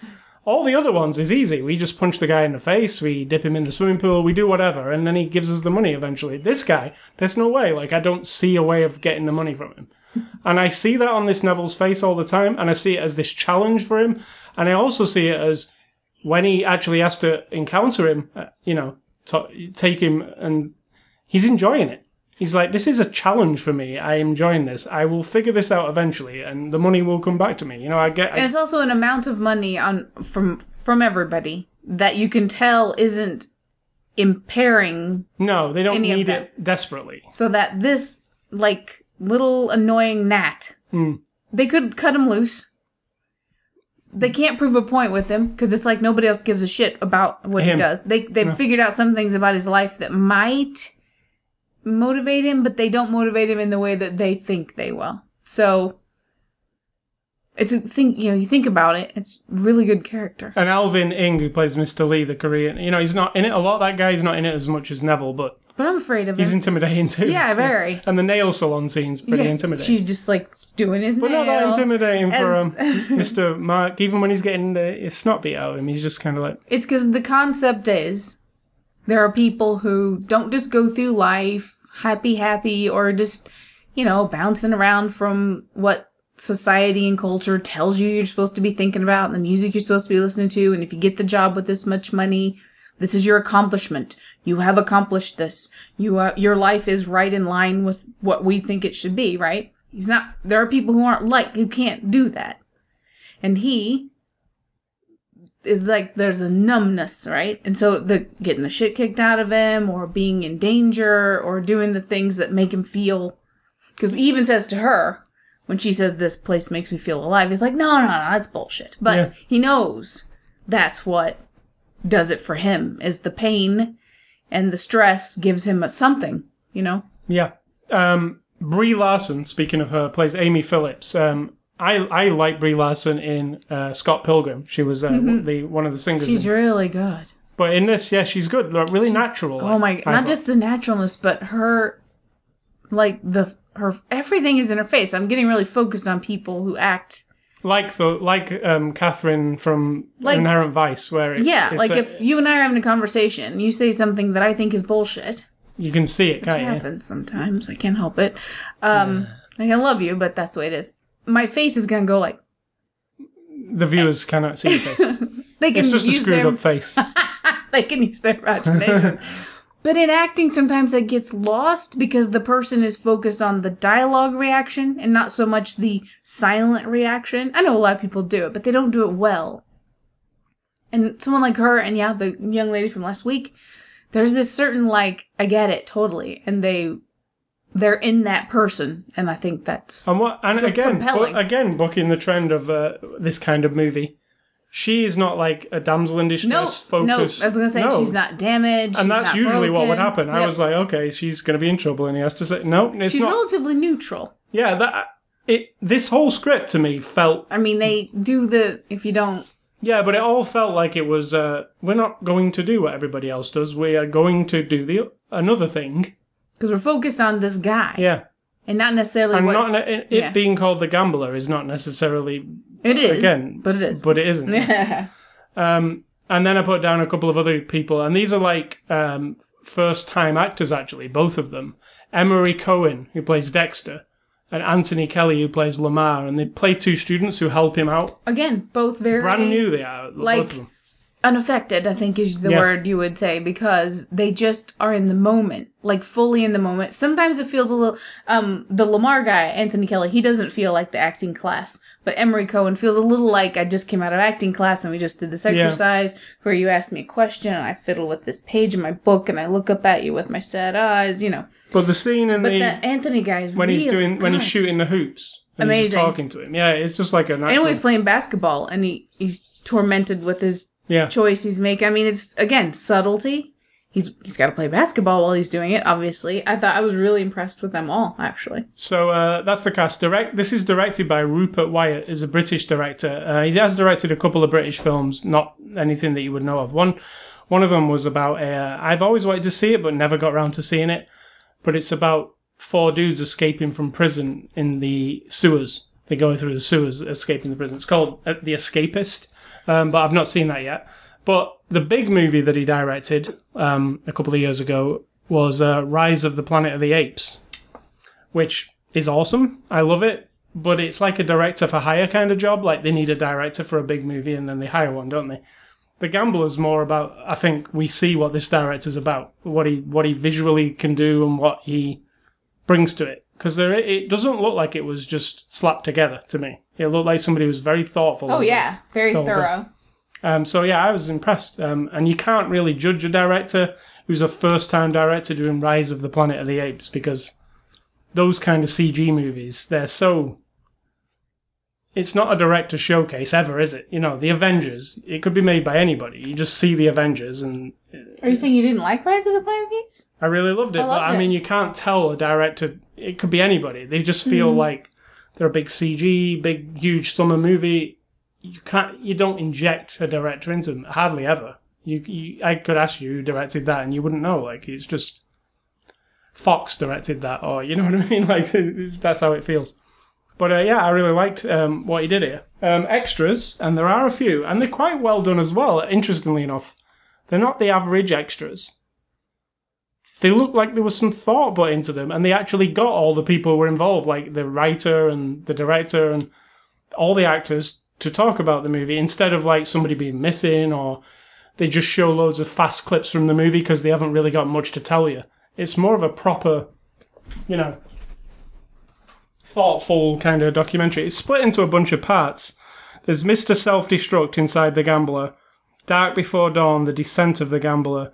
All the other ones is easy. We just punch the guy in the face, we dip him in the swimming pool, we do whatever, and then he gives us the money eventually. This guy, there's no way. Like, I don't see a way of getting the money from him. And I see that on this Neville's face all the time, and I see it as this challenge for him. And I also see it as when he actually has to encounter him, uh, you know, to, take him, and he's enjoying it. He's like, this is a challenge for me. I am enjoying this. I will figure this out eventually, and the money will come back to me. You know, I get. and I, it's also an amount of money on from from everybody that you can tell isn't impairing no, they don't need it desperately. so that this like little annoying gnat Hmm. they could cut him loose they can't prove a point with him because it's like nobody else gives a shit about what Him. he does they they've figured out some things about his life that might motivate him but they don't motivate him in the way that they think they will so it's a thing, you know you think about it it's really good character And Alvin Ing, who plays Mr. Lee, the Korean, you know, he's not in it a lot. That guy's not in it as much as Neville, but but i'm afraid of him. he's intimidating too. yeah very And the nail salon scene's pretty Yeah, intimidating. she's just like doing his But not that nail. intimidating for As- um, Mr. Mark. Even when he's getting the snot beat out of him, he's just kind of like, It's because the concept is there are people who don't just go through life happy, happy, or just, you know, bouncing around from what society and culture tells you you're supposed to be thinking about and the music you're supposed to be listening to. And if you get the job with this much money, this is your accomplishment. You have accomplished this. You uh, your life is right in line with what we think it should be, right? He's not. There are people who aren't like who can't do that, and he is like there's a numbness, right? And so the getting the shit kicked out of him, or being in danger, or doing the things that make him feel. Because he even says to her when she says this place makes me feel alive, he's like, no, no, no, that's bullshit. But Yeah. he knows that's what does it for him is the pain and the stress gives him a something, you know. yeah. Um, Brie Larson, speaking of her, plays Amy Phillips. Um, I I like Brie Larson in uh, Scott Pilgrim. She was uh, the one of the singers. Mm-hmm. She's in- really good. but in this, yeah, she's good. Like, really natural. Oh my! I Not thought. just the naturalness, but her, like the her everything is in her face. I'm getting really focused on people who act. like the like um, Catherine from Like- Inherent Vice, where it, Yeah, it's like a- if you and I are having a conversation, you say something that I think is bullshit. you can see it, It can't you? happens sometimes. I can't help it. Um, like I love you, but that's the way it is. My face is gonna go like The viewers cannot see your face. they can It's just a use screwed their up face. they can use their imagination. but in acting, sometimes that gets lost because the person is focused on the dialogue reaction and not so much the silent reaction. I know a lot of people do it, but they don't do it well. And someone like her, and yeah, the young lady from last week, there's this certain like, I get it totally, and they they're in that person, and I think that's And what? And again, compelling. again, bucking the trend of uh, this kind of movie. She is not like a damsel in no, distress. no. I was gonna say No. she's not damaged, And that's usually what would broken. happen. I was like, okay, she's going to be in trouble, and he has to say, no, it's she's not. relatively neutral. yeah, that it. This whole script to me felt I mean, they do the if you don't Yeah, but it all felt like it was. Uh, we're not going to do what everybody else does. We are going to do the another thing. Because we're focused on this guy Yeah, and not necessarily and what not it, yeah. being called the gambler is not necessarily, it is. again, but it is. but it isn't. um, and then I put down a couple of other people, and these are like um, first time actors actually, both of them. Emery Cohen, who plays Dexter, and Anthony Kelley, who plays Lamar, and they play two students who help him out. Again, both very Brand new they are, like- both of them. Unaffected. I think is the Yeah. word you would say because they just are in the moment, like fully in the moment. Sometimes it feels a little. Um, the Lamar guy, Anthony Kelley, he doesn't feel like the acting class. But Emery Cohen feels a little like I just came out of acting class and we just did this exercise where you ask me a question and I fiddle with this page in my book and I look up at you with my sad eyes, you know. But the scene in But the the Anthony guy is when he's really doing when he's shooting the hoops. And He's Amazing. talking to him. Yeah, it's just like a And natural. when he's playing basketball and he, he's tormented with his yeah, choice he's making. I mean, it's again subtlety. he's he's got to play basketball while he's doing it. Obviously, I thought I was really impressed with them all. Actually, So uh, that's the cast. Direct. This is directed by Rupert Wyatt, is a British director. Uh, he has directed a couple of British films, not anything that you would know of. One, one of them was about. Uh, I've always wanted to see it, but never got around to seeing it. But it's about four dudes escaping from prison in the sewers. They go through the sewers, escaping the prison. It's called uh, The Escapist, um, but I've not seen that yet. But the big movie that he directed um, a couple of years ago was uh, Rise of the Planet of the Apes which is awesome. I love it, but it's like a director for hire kind of job. Like they need a director for a big movie and then they hire one, don't they? The Gambler's more about. I think we see what this director's about, what he what he visually can do and what he brings to it. Because it doesn't look like it was just slapped together to me. It looked like somebody was very thoughtful. oh yeah, very thorough. Um, so yeah, I was impressed. Um, and you can't really judge a director who's a first-time director doing Rise of the Planet of the Apes because those kind of CG movies, they're so. It's not a director showcase ever, is it? You know, the Avengers. It could be made by anybody. You just see the Avengers, and Are you saying you didn't like Rise of the Planet of the Apes? I really loved it. I but loved I mean, you can't tell a director. It could be anybody. They just feel Mm-hmm. like they're a big CG, big, huge summer movie. You can't. You don't inject a director into them. Hardly ever. You, you. I could ask you who directed that, and you wouldn't know. Like it's just Fox directed that, or you know what I mean. Like that's how it feels. But uh, yeah, I really liked um, what he did here. Um, extras, and there are a few, and they're quite well done as well. Interestingly enough, they're not the average extras they look like there was some thought put into them and they actually got all the people who were involved like the writer and the director and all the actors to talk about the movie instead of like somebody being missing or they just show loads of fast clips from the movie because they haven't really got much to tell you. It's more of a proper you know thoughtful kind of documentary. It's split into a bunch of parts. There's mr self-destruct inside the gambler dark before dawn the descent of the gambler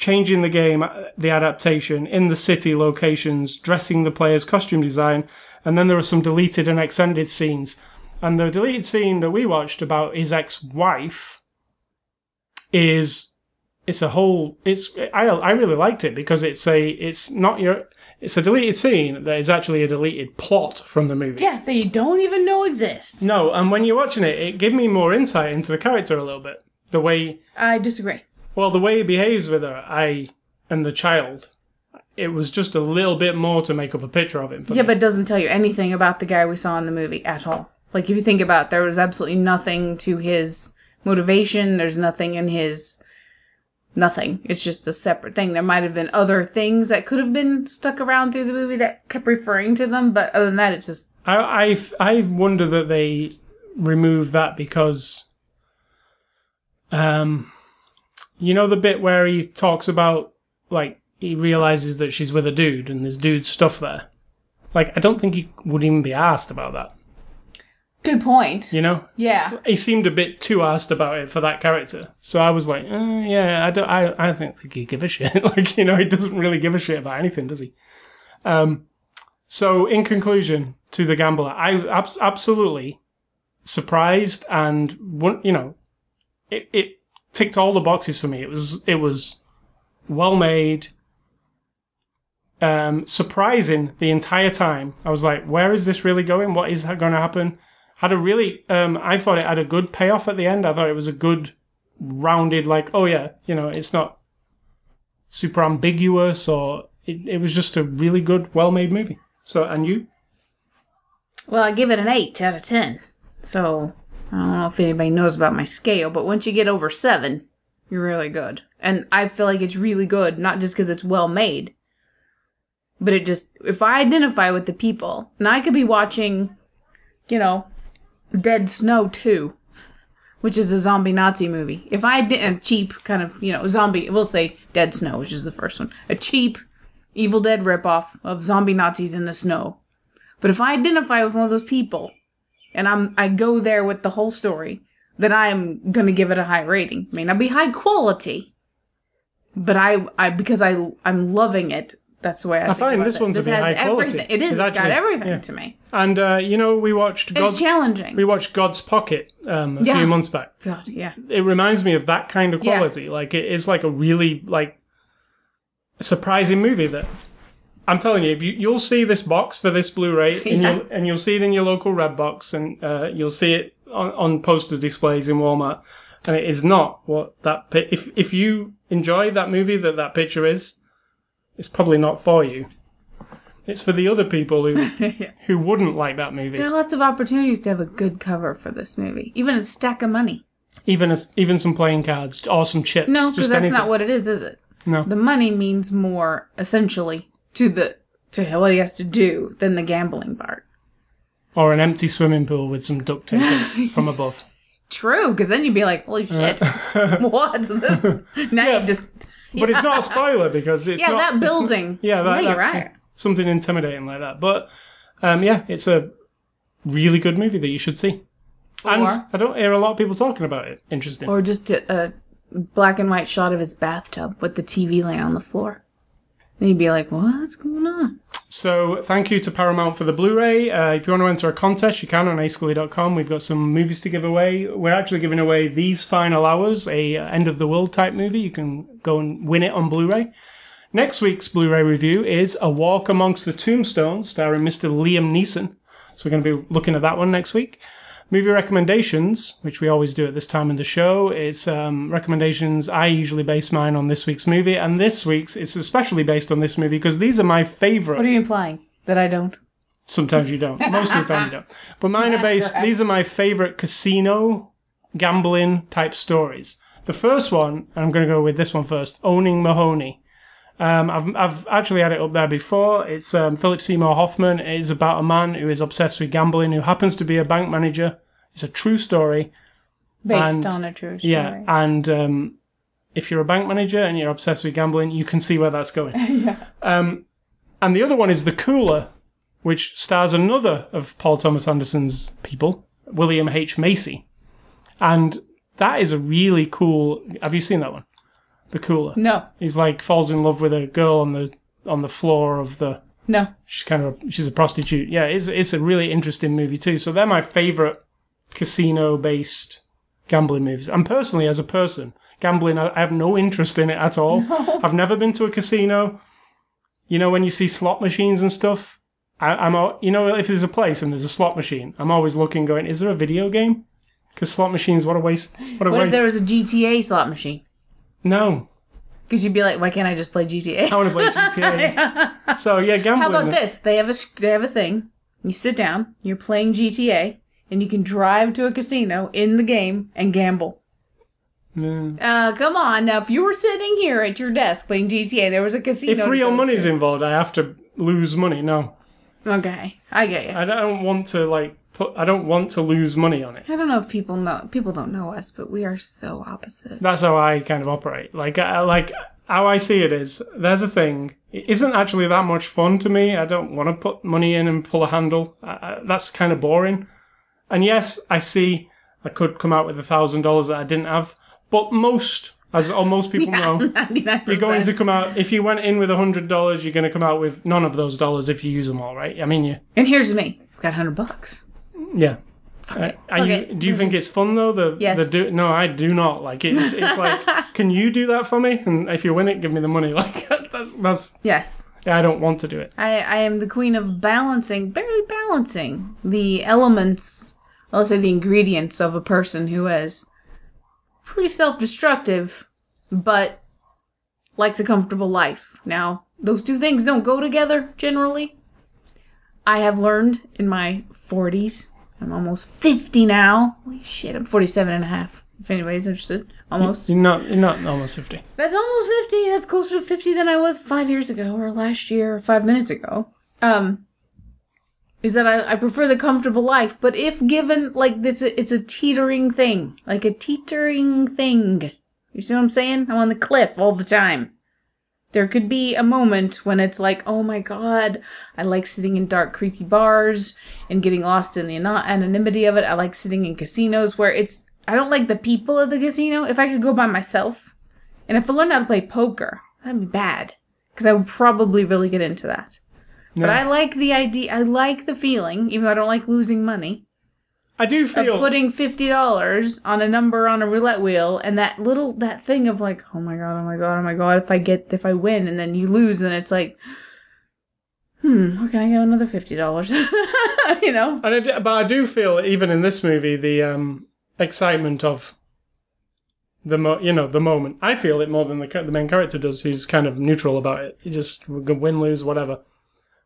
changing the game, uh, the adaptation in the city locations, dressing the players' costume design, and then there are some deleted and extended scenes. And the deleted scene that we watched about his ex-wife is it's a whole it's I I really liked it because it's a it's not your it's a deleted scene that is actually a deleted plot from the movie. Yeah, that you don't even know exists. No, and when you're watching it, it gave me more insight into the character a little bit. The way I disagree. Well, the way he behaves with her, I and the child, it was just a little bit more to make up a picture of him. For Yeah, me. but it doesn't tell you anything about the guy we saw in the movie at all. Like if you think about it, there was absolutely nothing to his motivation. There's nothing in his nothing. It's just a separate thing. There might have been other things that could have been stuck around through the movie that kept referring to them, but other than that, it's just I, I, I wonder that they removed that because, um, you know the bit where he talks about like he realizes that she's with a dude and there's dude stuff there. Like I don't think he would even be asked about that. good point. You know, Yeah. he seemed a bit too asked about it for that character. So I was like, eh, yeah, I don't, I, I don't think he give a shit. like, you know, he doesn't really give a shit about anything, does he? Um, so in conclusion to the gambler, I abs- absolutely surprised and you know, it, it ticked all the boxes for me. It was, it was well made. Um, surprising the entire time. I was like, where is this really going? What is going to happen? had a really um I thought it had a good payoff at the end. I thought it was a good rounded like, oh yeah, you know, it's not super ambiguous or it, it was just a really good, well made movie. So and you? Well, I give it an 8 out of 10. So, I don't know if anybody knows about my scale, but once you get over 7, you're really good. And I feel like it's really good, not just because it's well made, but it just, if I identify with the people, and I could be watching, you know, Dead Snow 2, which is a zombie Nazi movie. If I did a cheap kind of, you know, zombie, we'll say Dead Snow, which is the first one, a cheap Evil Dead ripoff of zombie Nazis in the snow. But if I identify with one of those people and I'm I go there with the whole story, then I'm gonna give it a high rating. May not be high quality, but I I because I I'm loving it. That's the way I, think find this it. one to this be has high quality. everything. It is. It's It's got everything yeah. to me. And uh, you know, we watched It's God, challenging. we watched God's Pocket um, a Yeah. few months back. God, yeah. It reminds me of that kind of Yeah. quality. Like it is like a really like surprising movie that I'm telling you, if you you'll see this box for this Blu-ray, and Yeah. you'll and you'll see it in your local Red box, and uh, you'll see it on, on poster displays in Walmart, and it is not what that. If if you enjoy that movie that that picture is, it's probably not for you. It's for the other people who who wouldn't like that movie. There are lots of opportunities to have a good cover for this movie. Even a stack of money. Even as, even some playing cards or some chips. No, because that's anything. not what it is, is it? No. The money means more essentially to the to what he has to do than the gambling part. Or an empty swimming pool with some duct tape from above. True, because then you'd be like, "Holy shit, what's this?" Now you just But it's not a spoiler because it's yeah, not, that building. yeah, that, yeah, you're right. something intimidating like that. But um, yeah, it's a really good movie that you should see. And I don't hear a lot of people talking about it. Interesting. Or just a, a black and white shot of his bathtub with the TV laying on the floor. Then you'd be like, "What's going on?" So thank you to Paramount for the Blu-ray. Uh, if you want to enter a contest, you can on ascully.com. We've got some movies to give away. We're actually giving away These Final Hours, a uh, end of the world type movie. You can go and win it on Blu-ray. Next week's Blu-ray review is A Walk Amongst the Tombstones, starring Mr. Liam Neeson. So we're going to be looking at that one next week. Movie recommendations, which we always do at this time in the show, It's um, recommendations. I usually base mine on this week's movie, and this week's is especially based on this movie because these are my favorite. What are you implying that I don't? Sometimes you don't. Most of the time you don't. But mine are based. These are my favorite casino gambling type stories. The first one, and I'm going to go with this one first. Owning Mahoney. Um, I've I've actually had it up there before. It's um, Philip Seymour Hoffman. It is about a man who is obsessed with gambling, who happens to be a bank manager. It's a true story. Based And- on a true story. Yeah, and um, if you're a bank manager and you're obsessed with gambling, you can see where that's going. Um, and the other one is The Cooler, which stars another of Paul Thomas Anderson's people, William H. Macy. And that is a really cool. Have you seen that one? The Cooler. No, He's like falls in love with a girl on the on the floor of the. no. She's kind of she's a prostitute. Yeah, it's it's a really interesting movie too. So they're my favorite casino based gambling movies. And personally, as a person, gambling I, I have no interest in it at all. I've never been to a casino. You know when you see slot machines and stuff. I, I'm al- you know if there's a place and there's a slot machine, I'm always looking, going, is there a video game? Because slot machines, what a waste! What a What if waste! there was a GTA slot machine? No, Because you'd be like, why can't I just play GTA? I want to play GTA. so yeah, gambling. How about this? They have a they have a thing. You sit down, you're playing GTA, and you can drive to a casino in the game and gamble. Mm. Uh, come on now. If you were sitting here at your desk playing GTA, there was a casino. If real money's to. involved, I have to lose money. No, okay, I get you. I don't want to like put. I don't want to lose money on it. I don't know if people know. People don't know us, but we are so opposite. That's how I kind of operate. Like, I, like how I see it is, there's a thing. It isn't actually that much fun to me. I don't want to put money in and pull a handle. I, I, that's kind of boring. And yes, I see I could come out with a thousand dollars that I didn't have, but most, as all most people know, Ninety-nine you're going to come out. If you went in with a hundred dollars, you're going to come out with none of those dollars if you use them all, right? I mean, you, And here's me. Got hundred bucks. Yeah. Are Fuck you, do you This think is- it's fun though? The Yes. The do, no, I do not. Like it's it's like, can you do that for me? And if you win it, give me the money. Like that's that's. Yes. Yeah, I don't want to do it. I, I am the queen of balancing, barely balancing the elements, I'll say the ingredients of a person who is pretty self destructive, but likes a comfortable life. Now, those two things don't go together generally. I have learned in my 40s, I'm almost 50 now. Holy shit, I'm 47 and a half. If anybody's interested, almost. You're not you're not almost fifty. That's almost 50. That's closer to 50 than I was five years ago, or last year, or five minutes ago. Um, is that I, I prefer the comfortable life, but if given, like, it's a, it's a teetering thing. Like a teetering thing. You see what I'm saying? I'm on the cliff all the time. There could be a moment when it's like, oh my god, I like sitting in dark, creepy bars and getting lost in the anonymity of it. I like sitting in casinos where it's, I don't like the people of the casino. If I could go by myself, and if I learned how to play poker, that'd be bad. Because I would probably really get into that. But I like the idea, I like the feeling, even though I don't like losing money. I do of feel putting fifty dollars on a number on a roulette wheel, and that little that thing of like, oh my god, oh my god, oh my god, if I get if I win and then you lose, then it's like, hmm, where can I get another fifty dollars? you know, And I do, but I do feel even in this movie the um, excitement of the mo- you know the moment. I feel it more than the the main character does, who's kind of neutral about it. He just win, lose, whatever.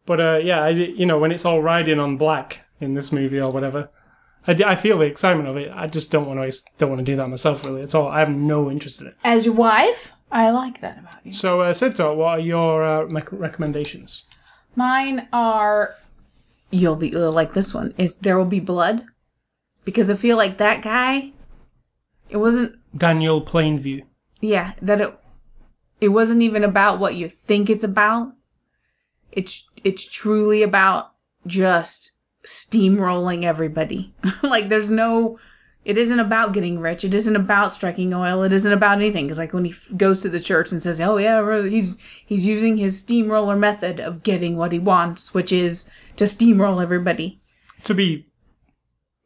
But uh, yeah, I, you know when it's all riding on black in this movie or whatever, I, d- I feel the excitement of it. I just don't want to don't want to do that myself really at all. I have no interest in it. as your wife, I like that about you. So uh, Sito, what are your uh, rec- recommendations? Mine are you'll be you'll like this one is there will be blood because I feel like that guy. It wasn't Daniel Plainview. yeah that it it wasn't even about what you think it's about it's it's truly about just steamrolling everybody like there's no it isn't about getting rich it isn't about striking oil it isn't about anything because like when he f- goes to the church and says oh yeah he's he's using his steamroller method of getting what he wants which is to steamroll everybody To be,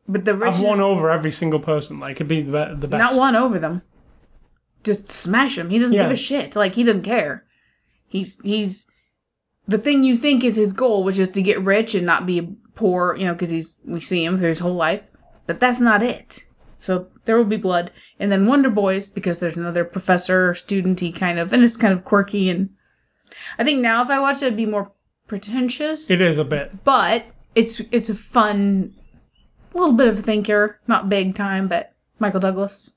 but the I've won over every single person. Like, it'd be the, the best. not won over them. Just smash him. He doesn't Yeah. give a shit. Like he doesn't care. He's he's the thing you think is his goal, which is to get rich and not be poor. You know, because he's we see him through his whole life, but that's not it. So there will be blood, and then Wonder Boys because there's another professor studenty kind of, and it's kind of quirky and. I think now if I watch it, it'd be more pretentious. It is a bit. but it's it's a fun little bit of a thinker, not big time, but Michael Douglas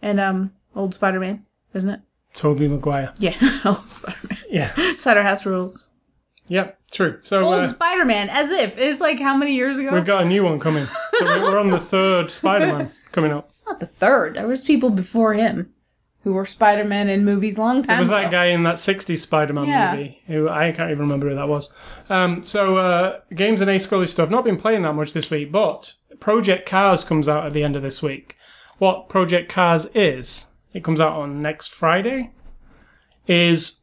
and um old Spider Man, isn't it? Tobey Maguire. Yeah, old Spider Man. Yeah. Cider House Rules. Yep. True. So Old uh, Spider Man, as if it's like how many years ago? we've got a new one coming. So we- we're on the third Spider-Man coming up. not the third. There was people before him who were Spider Man in movies long time It was ago. that guy in that 60s Spider-Man Yeah. movie who I can't even remember who that was. Um, so uh, games and A Scully stuff. Not been playing that much this week, but Project Cars comes out at the end of this week. What Project Cars is? It comes out on next Friday. Is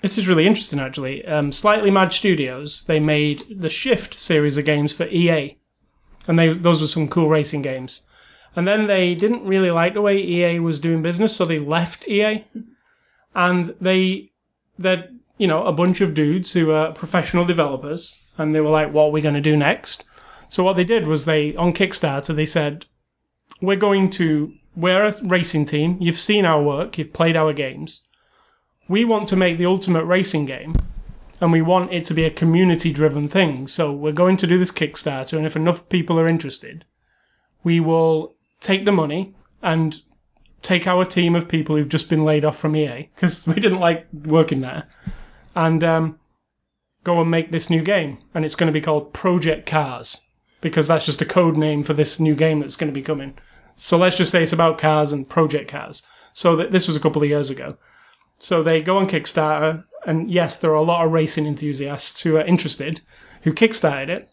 this is really interesting actually. Um, Slightly Mad Studios they made the Shift series of games for EA, and they those were some cool racing games. And then they didn't really like the way EA was doing business, so they left EA and they they're you know a bunch of dudes who are professional developers and they were like what are we going to do next? So what they did was they on kickstarter they said we're going to we're a racing team. You've seen our work. You've played our games we want to make the ultimate racing game and we want it to be a community driven thing so we're going to do this kickstarter and if enough people are interested we will take the money and take our team of people who've just been laid off from EA because we didn't like working there, and um, go and make this new game. And it's going to be called Project Cars because that's just a code name for this new game that's going to be coming. So let's just say it's about cars and Project Cars. So this was a couple of years ago. So they go on Kickstarter, and yes, there are a lot of racing enthusiasts who are interested, who kickstarted it,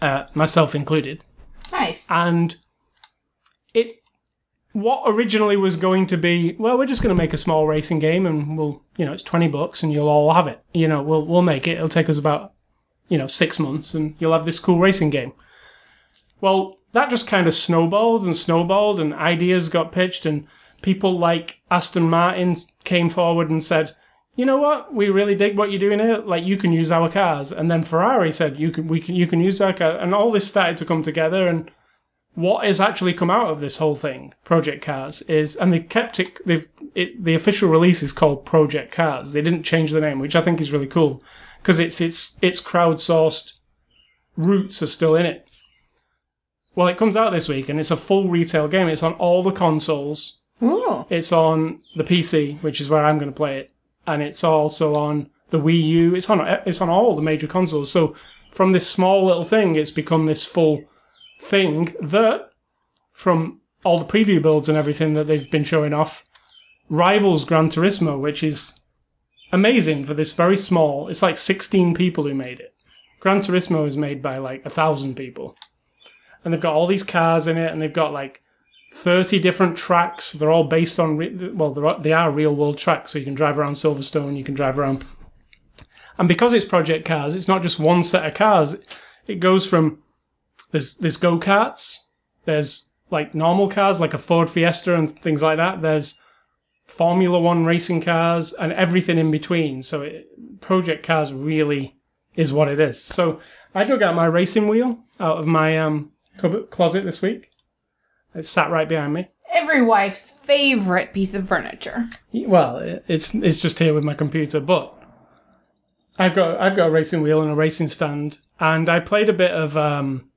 uh, myself included. Nice. and it what originally was going to be well we're just going to make a small racing game and we'll you know it's 20 bucks and you'll all have it. You know we'll we'll make it. It'll take us about you know 6 months and you'll have this cool racing game. Well that just kind of snowballed and snowballed and ideas got pitched and people like Aston Martin came forward and said you know what? We really dig what you're doing here. Like you can use our cars, and then Ferrari said you can, we can, you can use our car, and all this started to come together. And what has actually come out of this whole thing, Project Cars, is, and they kept it, they've, it, the official release is called Project Cars. They didn't change the name, which I think is really cool because it's it's it's crowdsourced roots are still in it. Well, it comes out this week, and it's a full retail game. It's on all the consoles. Ooh. It's on the PC, which is where I'm going to play it, and it's also on the Wii U. It's on it's on all the major consoles. So from this small little thing, it's become this full thing that, from all the preview builds and everything that they've been showing off, rivals Gran Turismo, which is amazing for this very small. It's like 16 people who made it. Gran Turismo is made by like a thousand people, and they've got all these cars in it, and they've got like 30 different tracks. They're all based on, re- well, they are real world tracks. So you can drive around Silverstone, you can drive around. And because it's Project Cars, it's not just one set of cars. It goes from there's, there's go karts, There's like normal cars, like a Ford Fiesta and things like that. There's Formula One racing cars and everything in between. So it, Project Cars really is what it is. So I dug out my racing wheel out of my um, closet this week. It sat right behind me. Every wife's favorite piece of furniture. Well, it- it's it's just here with my computer, but I've got I've got a racing wheel and a racing stand, and I played a bit of um.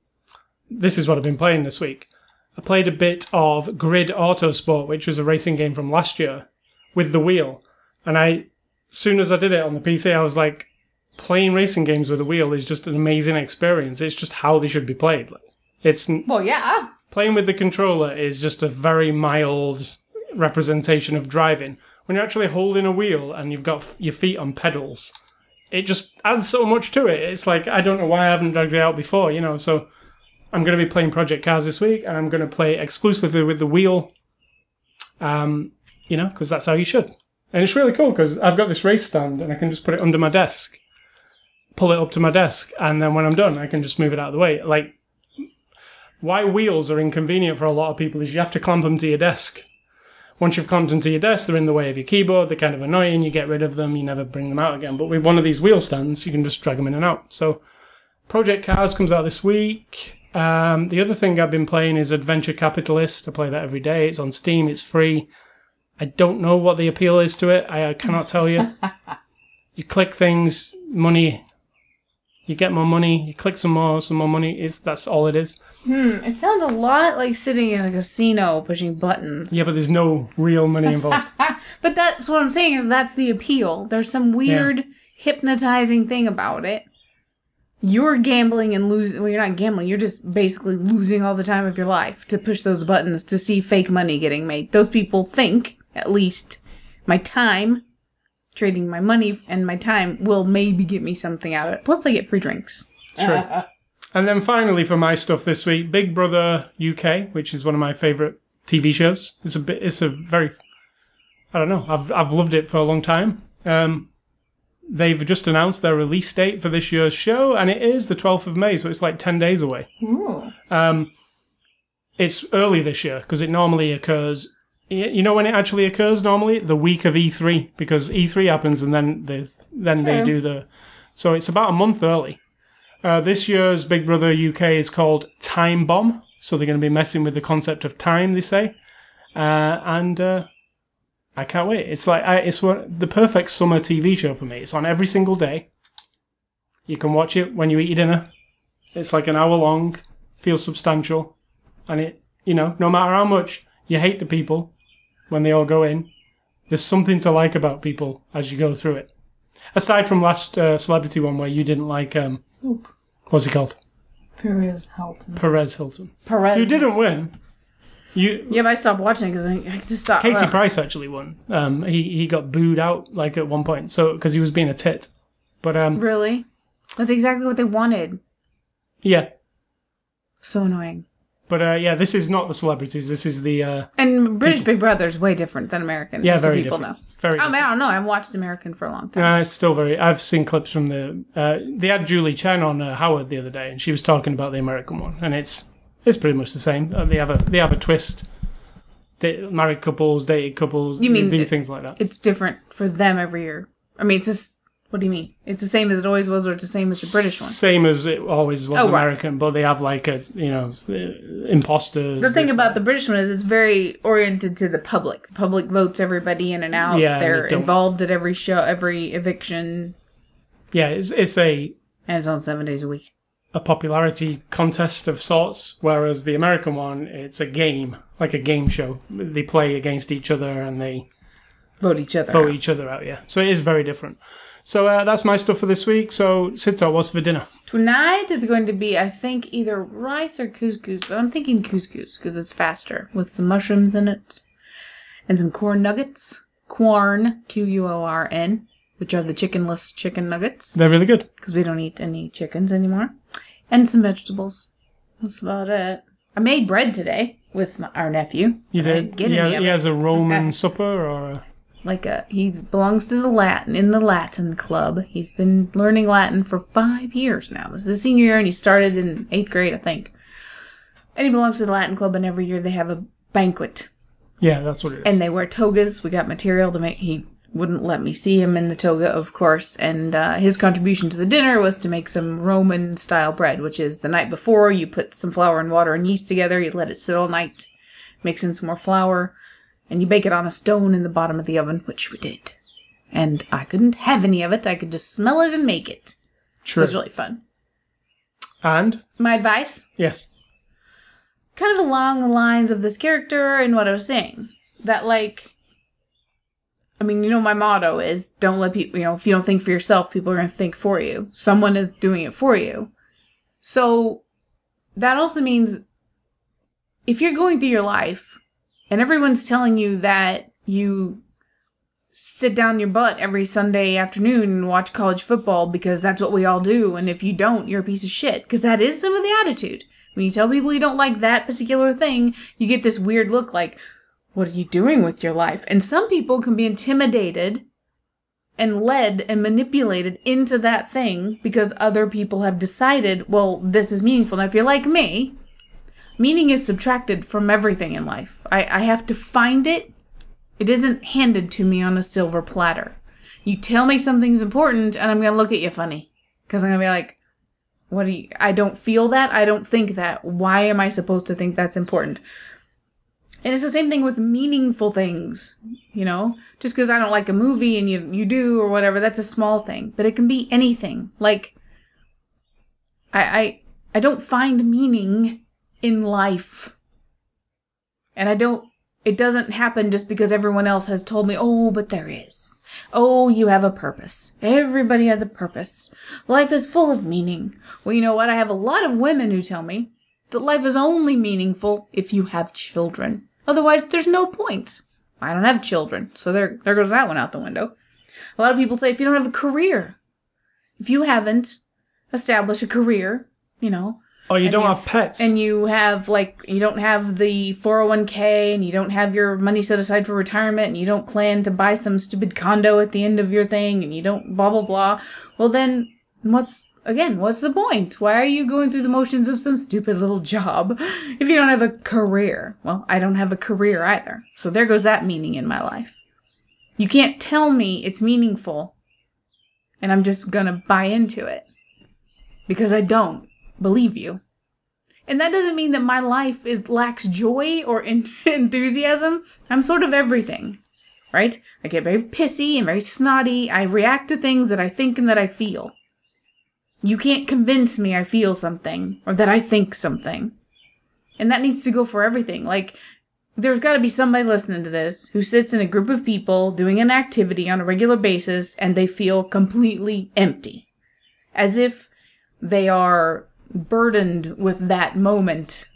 This is what I've been playing this week. I played a bit of Grid Autosport, which was a racing game from last year, with the wheel, and I, as soon as I did it on the PC, I was like, playing racing games with a wheel is just an amazing experience. It's just how they should be played. Like, it's Well, yeah. Playing with the controller is just a very mild representation of driving. When you're actually holding a wheel and you've got f- your feet on pedals, it just adds so much to it. It's like I don't know why I haven't dragged it out before, you know. So I'm going to be playing Project Cars this week, and I'm going to play exclusively with the wheel. Um, you know, because that's how you should. And it's really cool because I've got this race stand, and I can just put it under my desk, pull it up to my desk, and then when I'm done, I can just move it out of the way. Like why wheels are inconvenient for a lot of people is you have to clamp them to your desk. Once you've clamped them to your desk, they're in the way of your keyboard. They're kind of annoying. You get rid of them. You never bring them out again. But with one of these wheel stands, you can just drag them in and out. So, Project Cars comes out this week. Um, the other thing I've been playing is Adventure Capitalist. I play that every day. It's on Steam. It's free. I don't know what the appeal is to it. I, I cannot tell you. you click things, money. You get more money. You click some more, some more money. Is that's all it is. Hmm. It sounds a lot like sitting in a casino pushing buttons. Yeah, but there's no real money involved. But that's what I'm saying is that's the appeal. There's some weird hypnotizing thing about it. You're gambling and losing. Well, you're not gambling. You're just basically losing all the time of your life to push those buttons to see fake money getting made. Those people think, at least, my time, trading my money and my time will maybe get me something out of it. Plus, I get free drinks. True. And then finally, for my stuff this week, Big Brother UK, which is one of my favourite TV shows. It's a bit. It's a very. I don't know. I've I've loved it for a long time. Um, they've just announced their release date for this year's show, and it is the 12th of May, so it's like 10 days away. Um, it's early this year because it normally occurs. y- You know when it actually occurs normally the week of E3 because E3 happens and then there's then they True. do the. So it's about a month early. Uh, this year's Big Brother UK is called Time Bomb, so they're going to be messing with the concept of time. They say, uh, and uh, I can't wait. It's like I, it's one, the perfect summer TV show for me. It's on every single day. You can watch it when you eat your dinner. It's like an hour long, feels substantial, and it you know no matter how much you hate the people when they all go in, there's something to like about people as you go through it. Aside from last uh, celebrity one where you didn't like um what's he called Perez Hilton. Perez Hilton, Perez. who didn't win. You Yeah, but I stopped watching because I, I just thought. Katie ugh. Price actually won. Um, he he got booed out like at one point, so because he was being a tit. But um, Really? That's exactly what they wanted. yeah, So annoying. But uh, yeah, this is not the celebrities. This is the uh, And British Big Brother is way different than American. yeah, very people different. know. Very. I mean, I don't know. I've watched American for a long time. Uh, it's still very. I've seen clips from the. Uh, they had Julie Chen on uh, Howard the other day, and she was talking about the American one, and it's it's pretty much the same. Uh, they have a they have a twist. They, married couples, dated couples. You mean do things like that? It's different for them every year. I mean, it's just. What do you mean? It's the same as it always was, or it's the same as the British one? Same as it always was Oh, right. American, but they have like a you know imposters. The thing about the British one is it's very oriented to the public. The public votes everybody in and out. Yeah, and They're they don't- involved at every show, every eviction, yeah, it's it's a and it's on seven days a week. a popularity contest of sorts, whereas the American one, it's a game, like a game show. They play against each other and they Vote each other. vote out. each other out. Yeah, so it is very different. So uh, that's my stuff for this week. So Sito, what's for dinner? Tonight is going to be, I think, either rice or couscous, but I'm thinking couscous because it's faster with some mushrooms in it and some Quorn nuggets. Quorn, Q U O R N, which are the chickenless chicken nuggets They're really good. because we don't eat any chickens anymore, and some vegetables. That's about it. I made bread today with my, our nephew. You did. get has, he has a Roman supper, or a, like a he belongs to the Latin in the Latin club. He's been learning Latin for five years now. This is his senior year, and he started in eighth grade, I think. And he belongs to the Latin Club, and every year they have a banquet. Yeah, that's what it is. And they wear togas. We got material to make. He wouldn't let me see him in the toga, of course. And uh, his contribution to the dinner was to make some Roman style bread, which is the night before you put some flour and water and yeast together, you let it sit all night, mix in some more flour, and you bake it on a stone in the bottom of the oven, which we did. And I couldn't have any of it. I could just smell it and make it. It was really fun. and My advice yes, kind of along the lines of this character and what I was saying. That like I mean, you know my motto is don't let people, you know, if you don't think for yourself, people are going to think for you. Someone is doing it for you. So that also means if you're going through your life and everyone's telling you that you sit down your butt every Sunday afternoon and watch college football because that's what we all do and if you don't, you're a piece of shit because that is some of the attitude. When you tell people you don't like that particular thing, you get this weird look like, what are you doing with your life? And some people can be intimidated and led and manipulated into that thing because other people have decided, well, this is meaningful. Now, if you're like me, meaning is subtracted from everything in life. I, I have to find it. It isn't handed to me on a silver platter. You tell me something's important, and I'm going to look at you funny. Because I'm going to be like, what do you, I don't feel that. I don't think that. Why am I supposed to think that's important? And it's the same thing with meaningful things, you know? Just because I don't like a movie and you, you do or whatever, that's a small thing. But it can be anything. Like, I, I, I don't find meaning in life. And I don't, it doesn't happen just because everyone else has told me, oh, but there is. Oh, you have a purpose. Everybody has a purpose. Life is full of meaning. Well, you know what? I have a lot of women who tell me that life is only meaningful if you have children. Otherwise, there's no point. I don't have children, so there, there goes that one out the window. A lot of people say if you don't have a career, if you haven't established a career, you know, or you don't you- have pets. and you have like you don't have the 401k and you don't have your money set aside for retirement and you don't plan to buy some stupid condo at the end of your thing and you don't blah blah blah. Well then what's again what's the point? Why are you going through the motions of some stupid little job if you don't have a career? Well i don't have a career either. So there goes that meaning in my life. You can't tell me it's meaningful and i'm just gonna buy into it because i don't believe you and that doesn't mean that my life is lacks joy or en- enthusiasm. I'm sort of everything, right? I get very pissy and very snotty. I react to things that I think and that I feel. You can't convince me I feel something or that I think something. And that needs to go for everything. Like, there's got to be somebody listening to this who sits in a group of people doing an activity on a regular basis and they feel completely empty. As if they are burdened with that moment.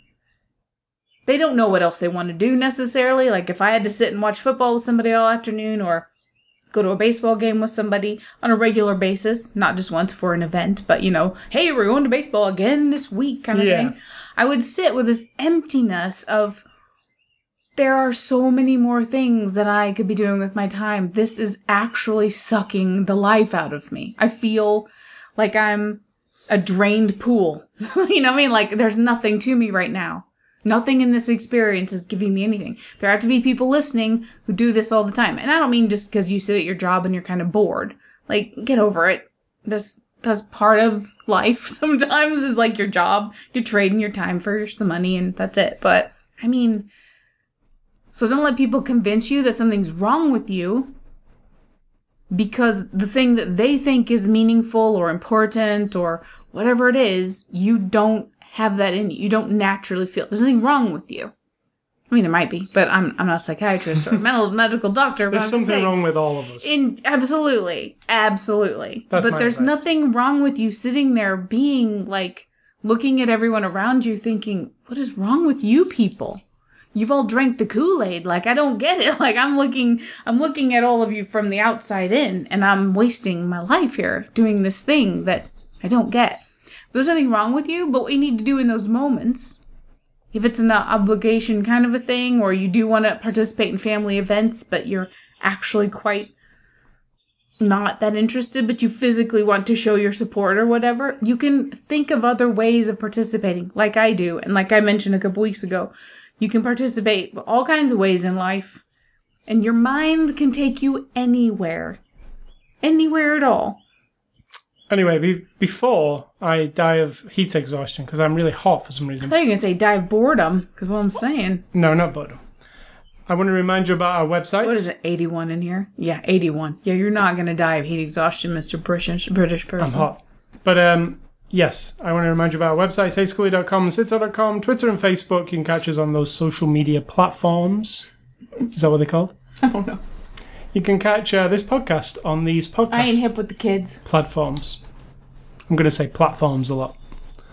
They don't know what else they want to do necessarily. Like if I had to sit and watch football with somebody all afternoon or go to a baseball game with somebody on a regular basis, not just once for an event, but you know, hey, we're going to baseball again this week kind of Yeah. thing. I would sit with this emptiness of there are so many more things that I could be doing with my time. This is actually sucking the life out of me. I feel like I'm a drained pool. you know what I mean? Like there's nothing to me right now. Nothing in this experience is giving me anything. There have to be people listening who do this all the time. And I don't mean just because you sit at your job and you're kind of bored. Like, get over it. That's, that's part of life sometimes is like your job. You're trading your time for some money and that's it. But, I mean, so don't let people convince you that something's wrong with you because the thing that they think is meaningful or important or whatever it is, you don't have that in you. You don't naturally feel. There's nothing wrong with you. I mean, there might be, but I'm I'm not a psychiatrist or a mental medical doctor. There's something saying, wrong with all of us. in absolutely, absolutely. That's but there's advice. nothing wrong with you sitting there being like looking at everyone around you, thinking, "What is wrong with you people? You've all drank the Kool Aid. Like I don't get it. Like I'm looking, I'm looking at all of you from the outside in, and I'm wasting my life here doing this thing that I don't get. There's nothing wrong with you, but what you need to do in those moments if it's an obligation kind of a thing, or you do want to participate in family events, but you're actually quite not that interested, but you physically want to show your support or whatever, you can think of other ways of participating, like I do. And like I mentioned a couple weeks ago, you can participate all kinds of ways in life. And your mind can take you anywhere. Anywhere at all. Anyway, be- before I die of heat exhaustion because I'm really hot for some reason. I reason. thought you were going to say die of boredom, because what I'm saying. No, not boredom. I want to remind you about our website. What is it, 81 in here? Yeah, 81. Yeah, you're not going to die of heat exhaustion, Mr. British, British person. I'm hot. But um, yes, I want to remind you about our website, sayscully.com, sitsa.com, Twitter and Facebook. You can catch us on those social media platforms. Is that what they're called? I don't know. You can catch uh, this podcast on these podcast I ain't hip with the kids. platforms. I'm going to say platforms a lot.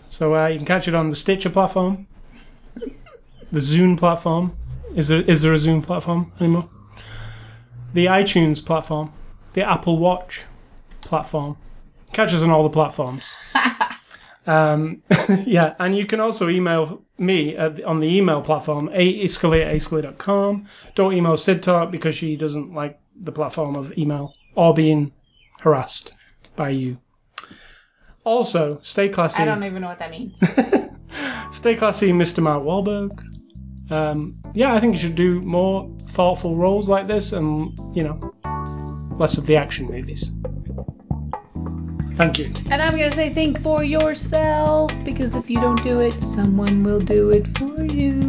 So uh, you can catch it on the Stitcher platform, the Zune platform. Is there is there a Zune platform anymore? The iTunes platform, the Apple Watch platform. Catch us on all the platforms. um, yeah, and you can also email me at, the- on the email platform, aiscally at. Don't email Sid Talk because she doesn't like the platform of email or being harassed by you. Also, stay classy. I don't even know what that means. Stay classy, Mr. Mark Wahlberg. Um, yeah, I think you should do more thoughtful roles like this and, you know, less of the action movies. Thank you. and I'm going to say think for yourself, because if you don't do it, someone will do it for you.